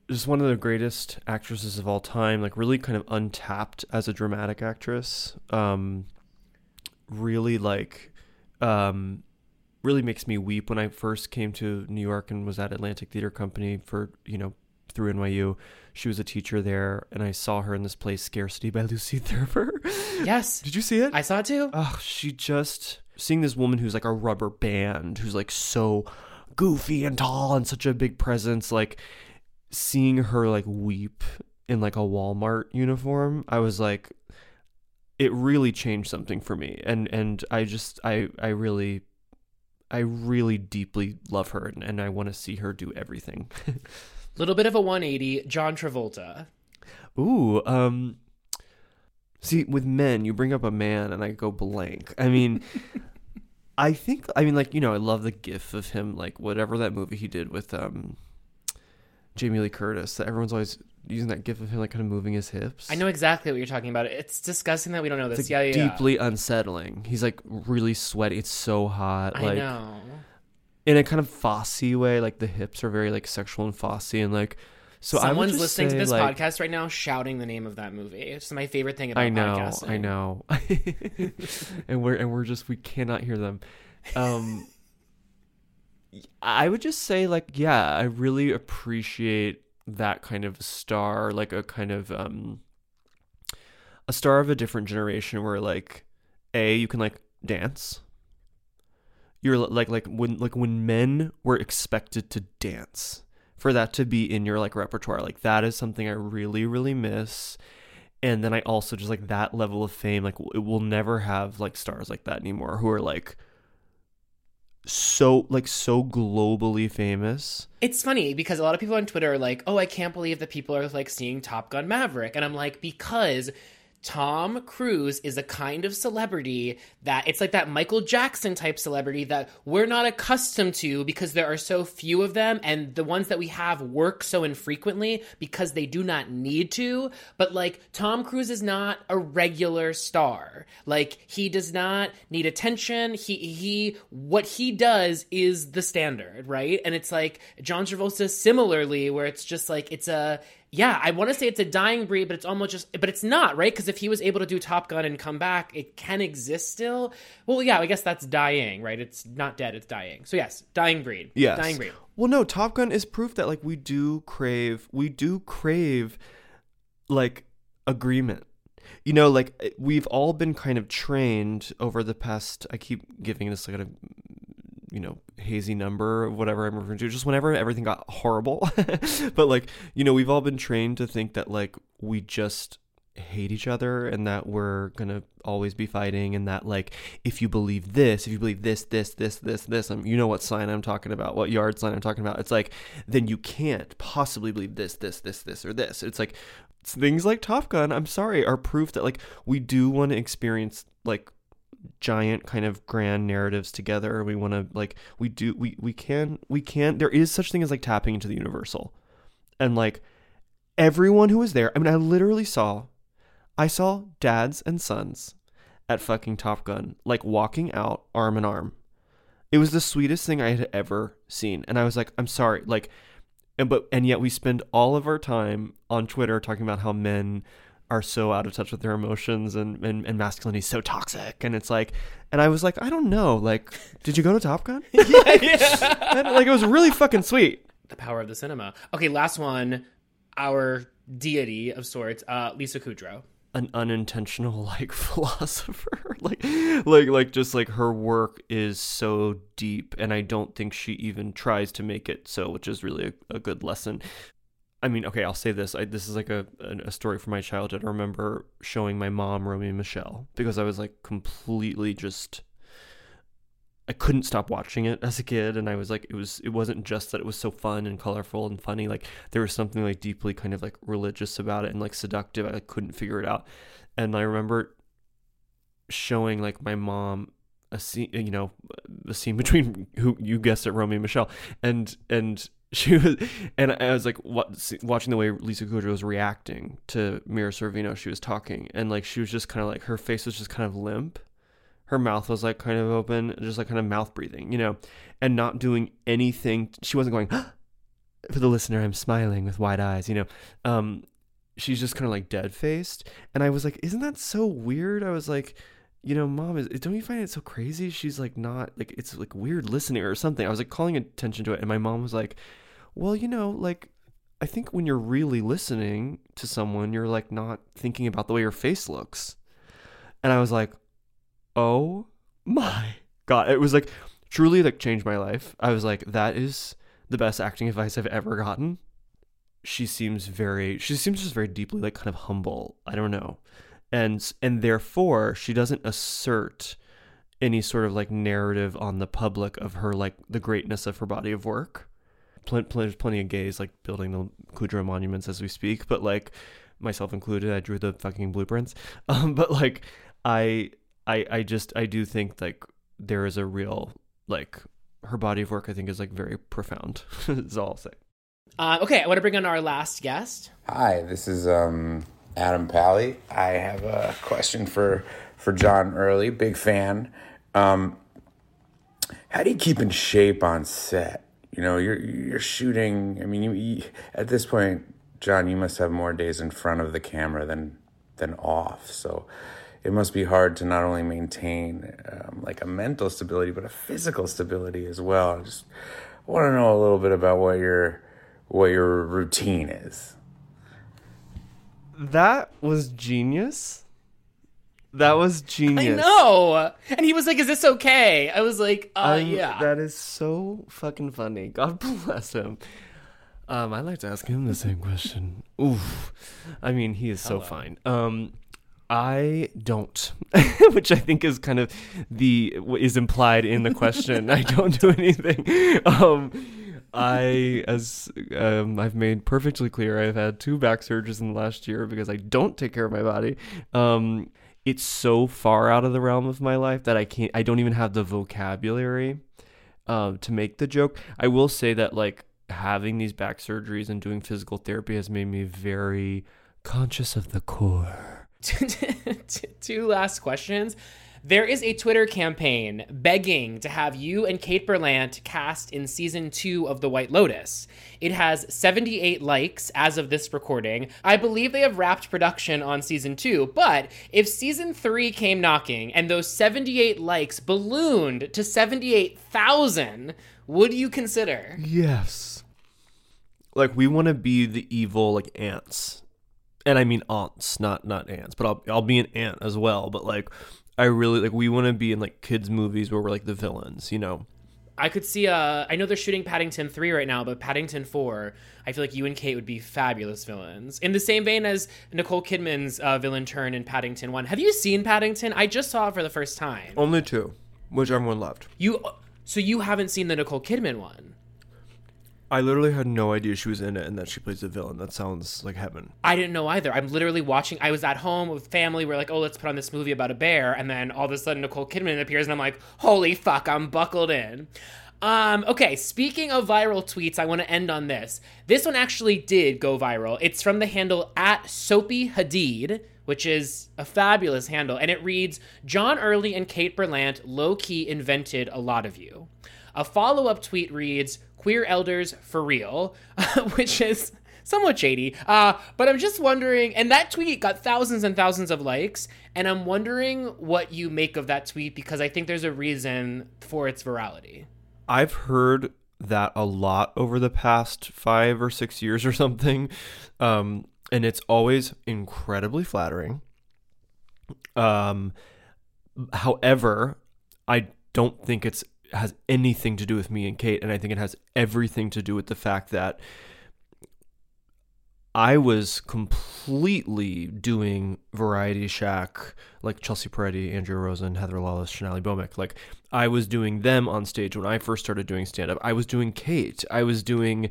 just one of the greatest actresses of all time like really kind of untapped as a dramatic actress um really like um really makes me weep when i first came to new york and was at atlantic theater company for you know through nyu she was a teacher there and i saw her in this play scarcity by lucy thurber Yes. did you see it I saw it too. oh she just seeing this woman who's like a rubber band who's like so goofy and tall and such a big presence like seeing her like weep in like a Walmart uniform, I was like it really changed something for me. And and I just I I really I really deeply love her and, and I want to see her do everything. Little bit of a 180. John Travolta. Ooh, um see with men, you bring up a man and I go blank. I mean I think I mean like, you know, I love the gif of him like whatever that movie he did with um Jamie Lee Curtis. That everyone's always using that gif of him like kind of moving his hips. I know exactly what you're talking about. It's disgusting that we don't know this. It's like yeah, yeah, yeah. deeply unsettling. He's like really sweaty. It's so hot. I like know. in a kind of Fosse way. Like the hips are very like sexual and Fosse, and like so. Someone's listening to this like, podcast right now shouting the name of that movie. It's my favorite thing about I know, podcasting. I know, and we're and we're just we cannot hear them. Um, I would just say like yeah, I really appreciate that kind of star, like a kind of um, a star of a different generation where like a you can like dance. You're like like when like when men were expected to dance for that to be in your like repertoire like that is something I really really miss and then I also just like that level of fame like it will never have like stars like that anymore who are like so like so globally famous. It's funny because a lot of people on Twitter are like, "Oh, I can't believe that people are like seeing Top Gun Maverick," and I'm like, because Tom Cruise is a kind of celebrity that it's like that Michael Jackson type celebrity that we're not accustomed to because there are so few of them and the ones that we have work so infrequently because they do not need to. But like Tom Cruise is not a regular star. Like he does not need attention. He he what he does is the standard, right? And it's like John Travolta similarly where it's just like it's a yeah, I want to say it's a dying breed, but it's almost just, but it's not, right? Because if he was able to do Top Gun and come back, it can exist still. Well, yeah, I guess that's dying, right? It's not dead, it's dying. So yes, dying breed. Yes. dying breed. Well, no, Top Gun is proof that like we do crave, we do crave like agreement. You know, like eh, we've all been kind of trained over the past. I keep giving this like a you know hazy number of whatever i'm referring to just whenever everything got horrible. But like you know we've all been trained to think that like we just hate each other and that we're gonna always be fighting and that like if you believe this if you believe this this this this this um, you know what sign i'm talking about what yard sign i'm talking about. It's like then you can't possibly believe this this this this or this. It's like things like top gun i'm sorry are proof that like we do want to experience like giant kind of grand narratives together. We want to like we do we we can we can there is such thing as like tapping into the universal. And like everyone who was there i mean i literally saw i saw dads and sons at fucking top gun like walking out arm in arm. It was the sweetest thing i had ever seen. And i was like i'm sorry like and but and yet we spend all of our time on twitter talking about how men are so out of touch with their emotions and, and, and masculinity is so toxic. And it's like, and I was like, I don't know. Like, did you go to Top Gun? yeah, yeah. And, like, it was really fucking sweet. The power of the cinema. Okay, last one. Our deity of sorts, uh, Lisa Kudrow. An unintentional like philosopher, like, like, like, just like her work is so deep, and I don't think she even tries to make it so, which is really a, a good lesson. I mean, okay, I'll say this. I, this is like a, a story from my childhood. I remember showing my mom Romy and Michelle because I was like completely just. I couldn't stop watching it as a kid, and I was like, it was. It wasn't just that it was so fun and colorful and funny. Like there was something like deeply kind of like religious about it and like seductive. I like, couldn't figure it out, and I remember showing like my mom a scene, you know, the scene between who you guessed it, Romy and Michelle, and and she was, and I was like what, watching the way Lisa Kudrow was reacting to Mira Sorvino. She was talking, and like she was just kind of like her face was just kind of limp, her mouth was like kind of open, just like kind of mouth breathing, you know, and not doing anything. She wasn't going. For the listener, I'm smiling with wide eyes, you know. Um, she's just kind of like dead faced, and I was like, "Isn't that so weird?" I was like you know, mom, is, don't you find it so crazy? She's like not like it's like weird listening or something. I was like calling attention to it, and my mom was like, well, you know, like I think when you're really listening to someone, you're like not thinking about the way your face looks. And I was like, oh my God. It was like truly like changed my life. I was like, that is the best acting advice I've ever gotten. She seems very, she seems just very deeply like kind of humble. I don't know. And, and therefore she doesn't assert any sort of like narrative on the public of her like the greatness of her body of work pl- pl- there's plenty of gays like building the Kudrow monuments as we speak, but like myself included, I drew the fucking blueprints. Um, but like I, I, I just I do think like there is a real like her body of work. I think is like very profound. is all I'll say. Uh, okay, I want to bring on our last guest. Hi, this is um, Adam Pally. I have a question for for John Early, big fan. Um, how do you keep in shape on set? You know you're you're shooting i mean you, you, at this point john you must have more days in front of the camera than than off. So it must be hard to not only maintain um, like a mental stability but a physical stability as well. I just want to know a little bit about what your what your routine is. That was genius that was genius. I know. And he was like, "Is this okay?" I was like, "Uh, um, yeah." That is so fucking funny. God bless him. Um, I'd like to ask him the same question. Oof. I mean, he is so Hello. fine. Um, I don't, which I think is kind of the is implied in the question. I don't do anything. Um, I, as um, I've made perfectly clear, I've had two back surgeries in the last year because I don't take care of my body. Um, it's so far out of the realm of my life that I can't. I don't even have the vocabulary um, to make the joke. I will say that like having these back surgeries and doing physical therapy has made me very conscious of the core. Two last questions. There is a Twitter campaign begging to have you and Kate Berlant cast in season two of The White Lotus. It has 78 likes as of this recording. I believe they have wrapped production on season two, but if season three came knocking and those 78 likes ballooned to 78,000, would you consider? Yes. Like we want to be the evil like ants. And I mean aunts, not not ants, but I'll I'll be an ant as well, but like I really like we want to be in like kids movies where we're like the villains, you know. I could see uh I know they're shooting Paddington 3 right now, but Paddington 4, I feel like you and Kate would be fabulous villains. In the same vein as Nicole Kidman's uh, villain turn in Paddington 1. Have you seen Paddington? I just saw it for the first time. Only two, which everyone loved. You so you haven't seen the Nicole Kidman one? I literally had no idea she was in it and that she plays a villain. That sounds like heaven. I didn't know either. I'm literally watching. I was at home with family. We're like, oh, let's put on this movie about a bear, and then all of a sudden Nicole Kidman appears, and I'm like, holy fuck, I'm buckled in. Um, okay, speaking of viral tweets, I want to end on this. This one actually did go viral. It's from the handle at Soapy Hadid, which is a fabulous handle, and it reads John Early and Kate Berlant low key invented a lot of you. A follow up tweet reads Queer Elders for Real, which is somewhat shady. Uh, but I'm just wondering, and that tweet got thousands and thousands of likes, and I'm wondering what you make of that tweet because I think there's a reason for its virality. I've heard that a lot over the past five or six years or something. Um, and it's always incredibly flattering. Um, however, I don't think it's has anything to do with me and Kate, and I think it has everything to do with the fact that I was completely doing Variety Shack, like Chelsea Peretti, Andrea Rosen, Heather Lawless, Shonali Bhowmik. Like I was doing them on stage when I first started doing stand up. I was doing Kate. I was doing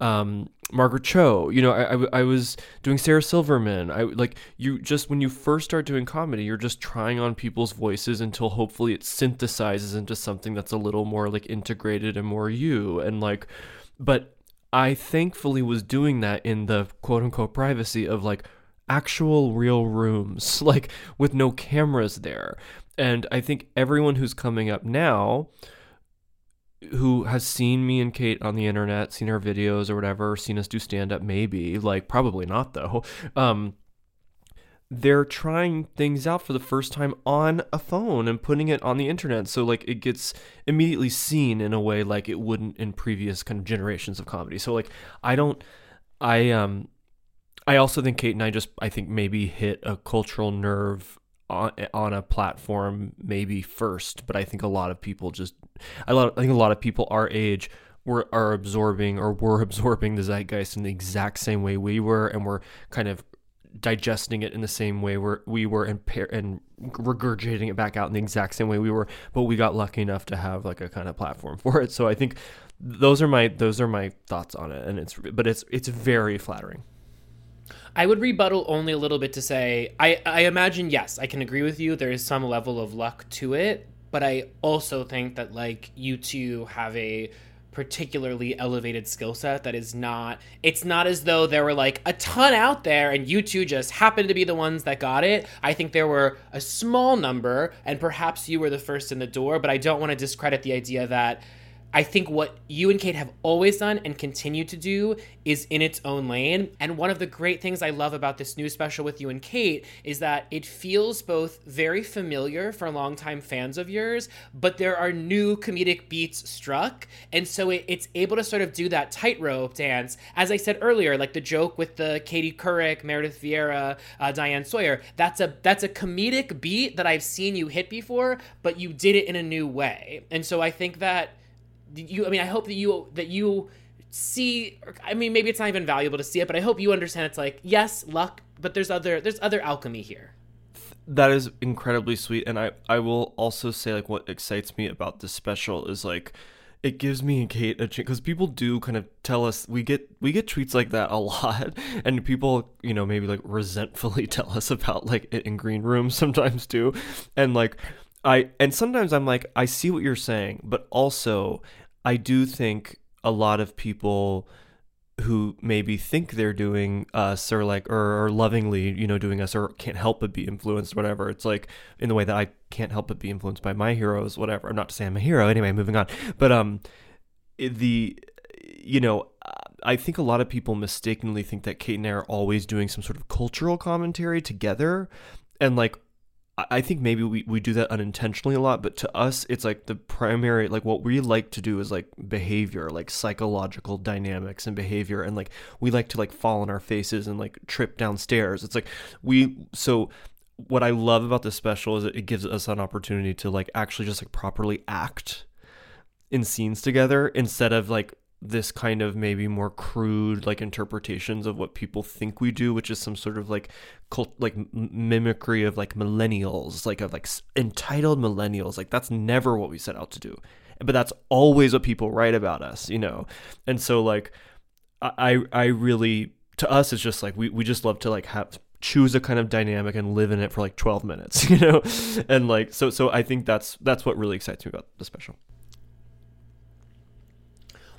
um, Margaret Cho. You know, I, I, I, was doing Sarah Silverman. I like you just when you first start doing comedy, you're just trying on people's voices until hopefully it synthesizes into something that's a little more like integrated and more you. And like, but I thankfully was doing that in the quote unquote privacy of like actual real rooms, like with no cameras there. And I think everyone who's coming up now who has seen me and Kate on the internet, seen our videos or whatever, seen us do stand up maybe, like probably not though. Um they're trying things out for the first time on a phone and putting it on the internet. So like it gets immediately seen in a way like it wouldn't in previous kind of generations of comedy. So like i don't i um i also think kate and i just i think maybe hit a cultural nerve on, on a platform maybe first but i think a lot of people just i, lot, I think a lot of people our age were are absorbing or were absorbing the zeitgeist in the exact same way we were and we're kind of digesting it in the same way we were and, and regurgitating it back out in the exact same way we were but we got lucky enough to have like a kind of platform for it so i think those are my those are my thoughts on it and it's but it's it's very flattering I would rebuttal only a little bit to say I, I imagine yes, I can agree with you. There is some level of luck to it, but I also think that like you two have a particularly elevated skill set that is not it's not as though there were like a ton out there and you two just happened to be the ones that got it. I think there were a small number and perhaps you were the first in the door but i don't want to discredit the idea that I think what you and Kate have always done and continue to do is in its own lane. And one of the great things I love about this new special with you and Kate is that it feels both very familiar for longtime fans of yours, but there are new comedic beats struck. And so it, it's able to sort of do that tightrope dance. As I said earlier, like the joke with the Katie Couric, Meredith Vieira, uh, Diane Sawyer, that's a that's a comedic beat that I've seen you hit before, but you did it in a new way. And so I think that you i mean i hope that you that you see i mean maybe it's not even valuable to see it but i hope you understand it's like yes luck but there's other there's other alchemy here. That is incredibly sweet and i i will also say like what excites me about this special is like it gives me and Kate a chance because people do kind of tell us we get we get tweets like that a lot, and people you know maybe like resentfully tell us about like it in green rooms sometimes too, and like I and sometimes I'm like I see what you're saying, but also I do think a lot of people who maybe think they're doing us or like or, or lovingly you know doing us or can't help but be influenced whatever. It's like in the way that i can't help but be influenced by my heroes whatever. I'm not to say i'm a hero. Anyway moving on. But um the you know i think a lot of people mistakenly think that kate and i are always doing some sort of cultural commentary together. And like I think maybe we, we do that unintentionally a lot, but to us, it's like the primary, like what we like to do is like behavior, like psychological dynamics and behavior. And like we like to like fall on our faces and like trip downstairs. It's like we, so what I love about this special is it gives us an opportunity to like actually just like properly act in scenes together instead of like this kind of maybe more crude like interpretations of what people think we do which is some sort of like cult like mimicry of like millennials like of like entitled millennials. Like that's never what we set out to do. But that's always what people write about us you know? And so like i i really to us it's just like we, we just love to like have choose a kind of dynamic and live in it for like 12 minutes you know? And like so so i think that's that's what really excites me about the special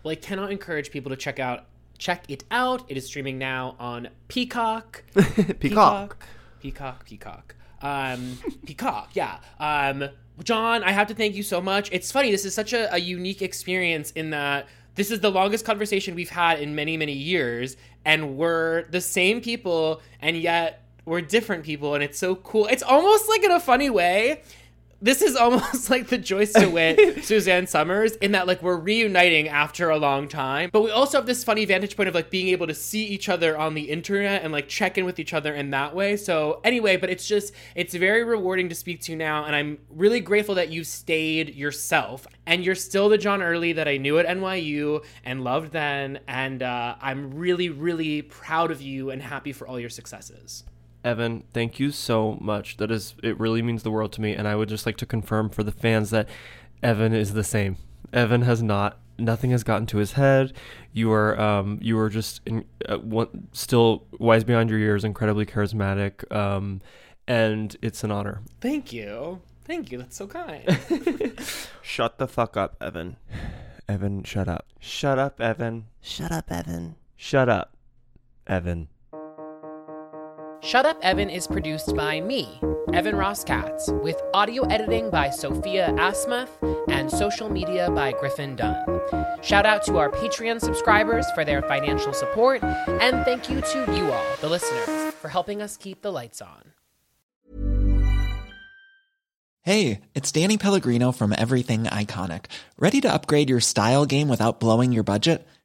well, I cannot encourage people to check out check it out. It is streaming now on Peacock. Peacock. Peacock. Peacock. Um, Peacock. Yeah. Um, John, I have to thank you so much. It's funny. This is such a, a unique experience in that this is the longest conversation we've had in many, many years, and we're the same people, and yet we're different people, and it's so cool. It's almost like in a funny way this is almost like the Joyce DeWitt, Suzanne Somers, in that like we're reuniting after a long time. But we also have this funny vantage point of like being able to see each other on the internet and like check in with each other in that way. So anyway, but it's just it's very rewarding to speak to you now, and I'm really grateful that you stayed yourself and you're still the John Early that I knew at NYU and loved then. And uh, I'm really, really proud of you and happy for all your successes. Evan, thank you so much. That is, it really means the world to me. And I would just like to confirm for the fans that Evan is the same. Evan has not, nothing has gotten to his head. You are, um, you are just in, uh, one, still wise beyond your years, incredibly charismatic, um, and it's an honor. Thank you, thank you. That's so kind. shut the fuck up, Evan. Evan, shut up. Shut up, Evan. Shut up, Evan. Shut up, Evan. Shut Up Evan is produced by me, Evan Ross Katz, with audio editing by Sophia Asmuth and social media by Griffin Dunn. Shout out to our Patreon subscribers for their financial support, and thank you to you all, the listeners, for helping us keep the lights on. Hey, it's Danny Pellegrino from Everything Iconic. Ready to upgrade your style game without blowing your budget?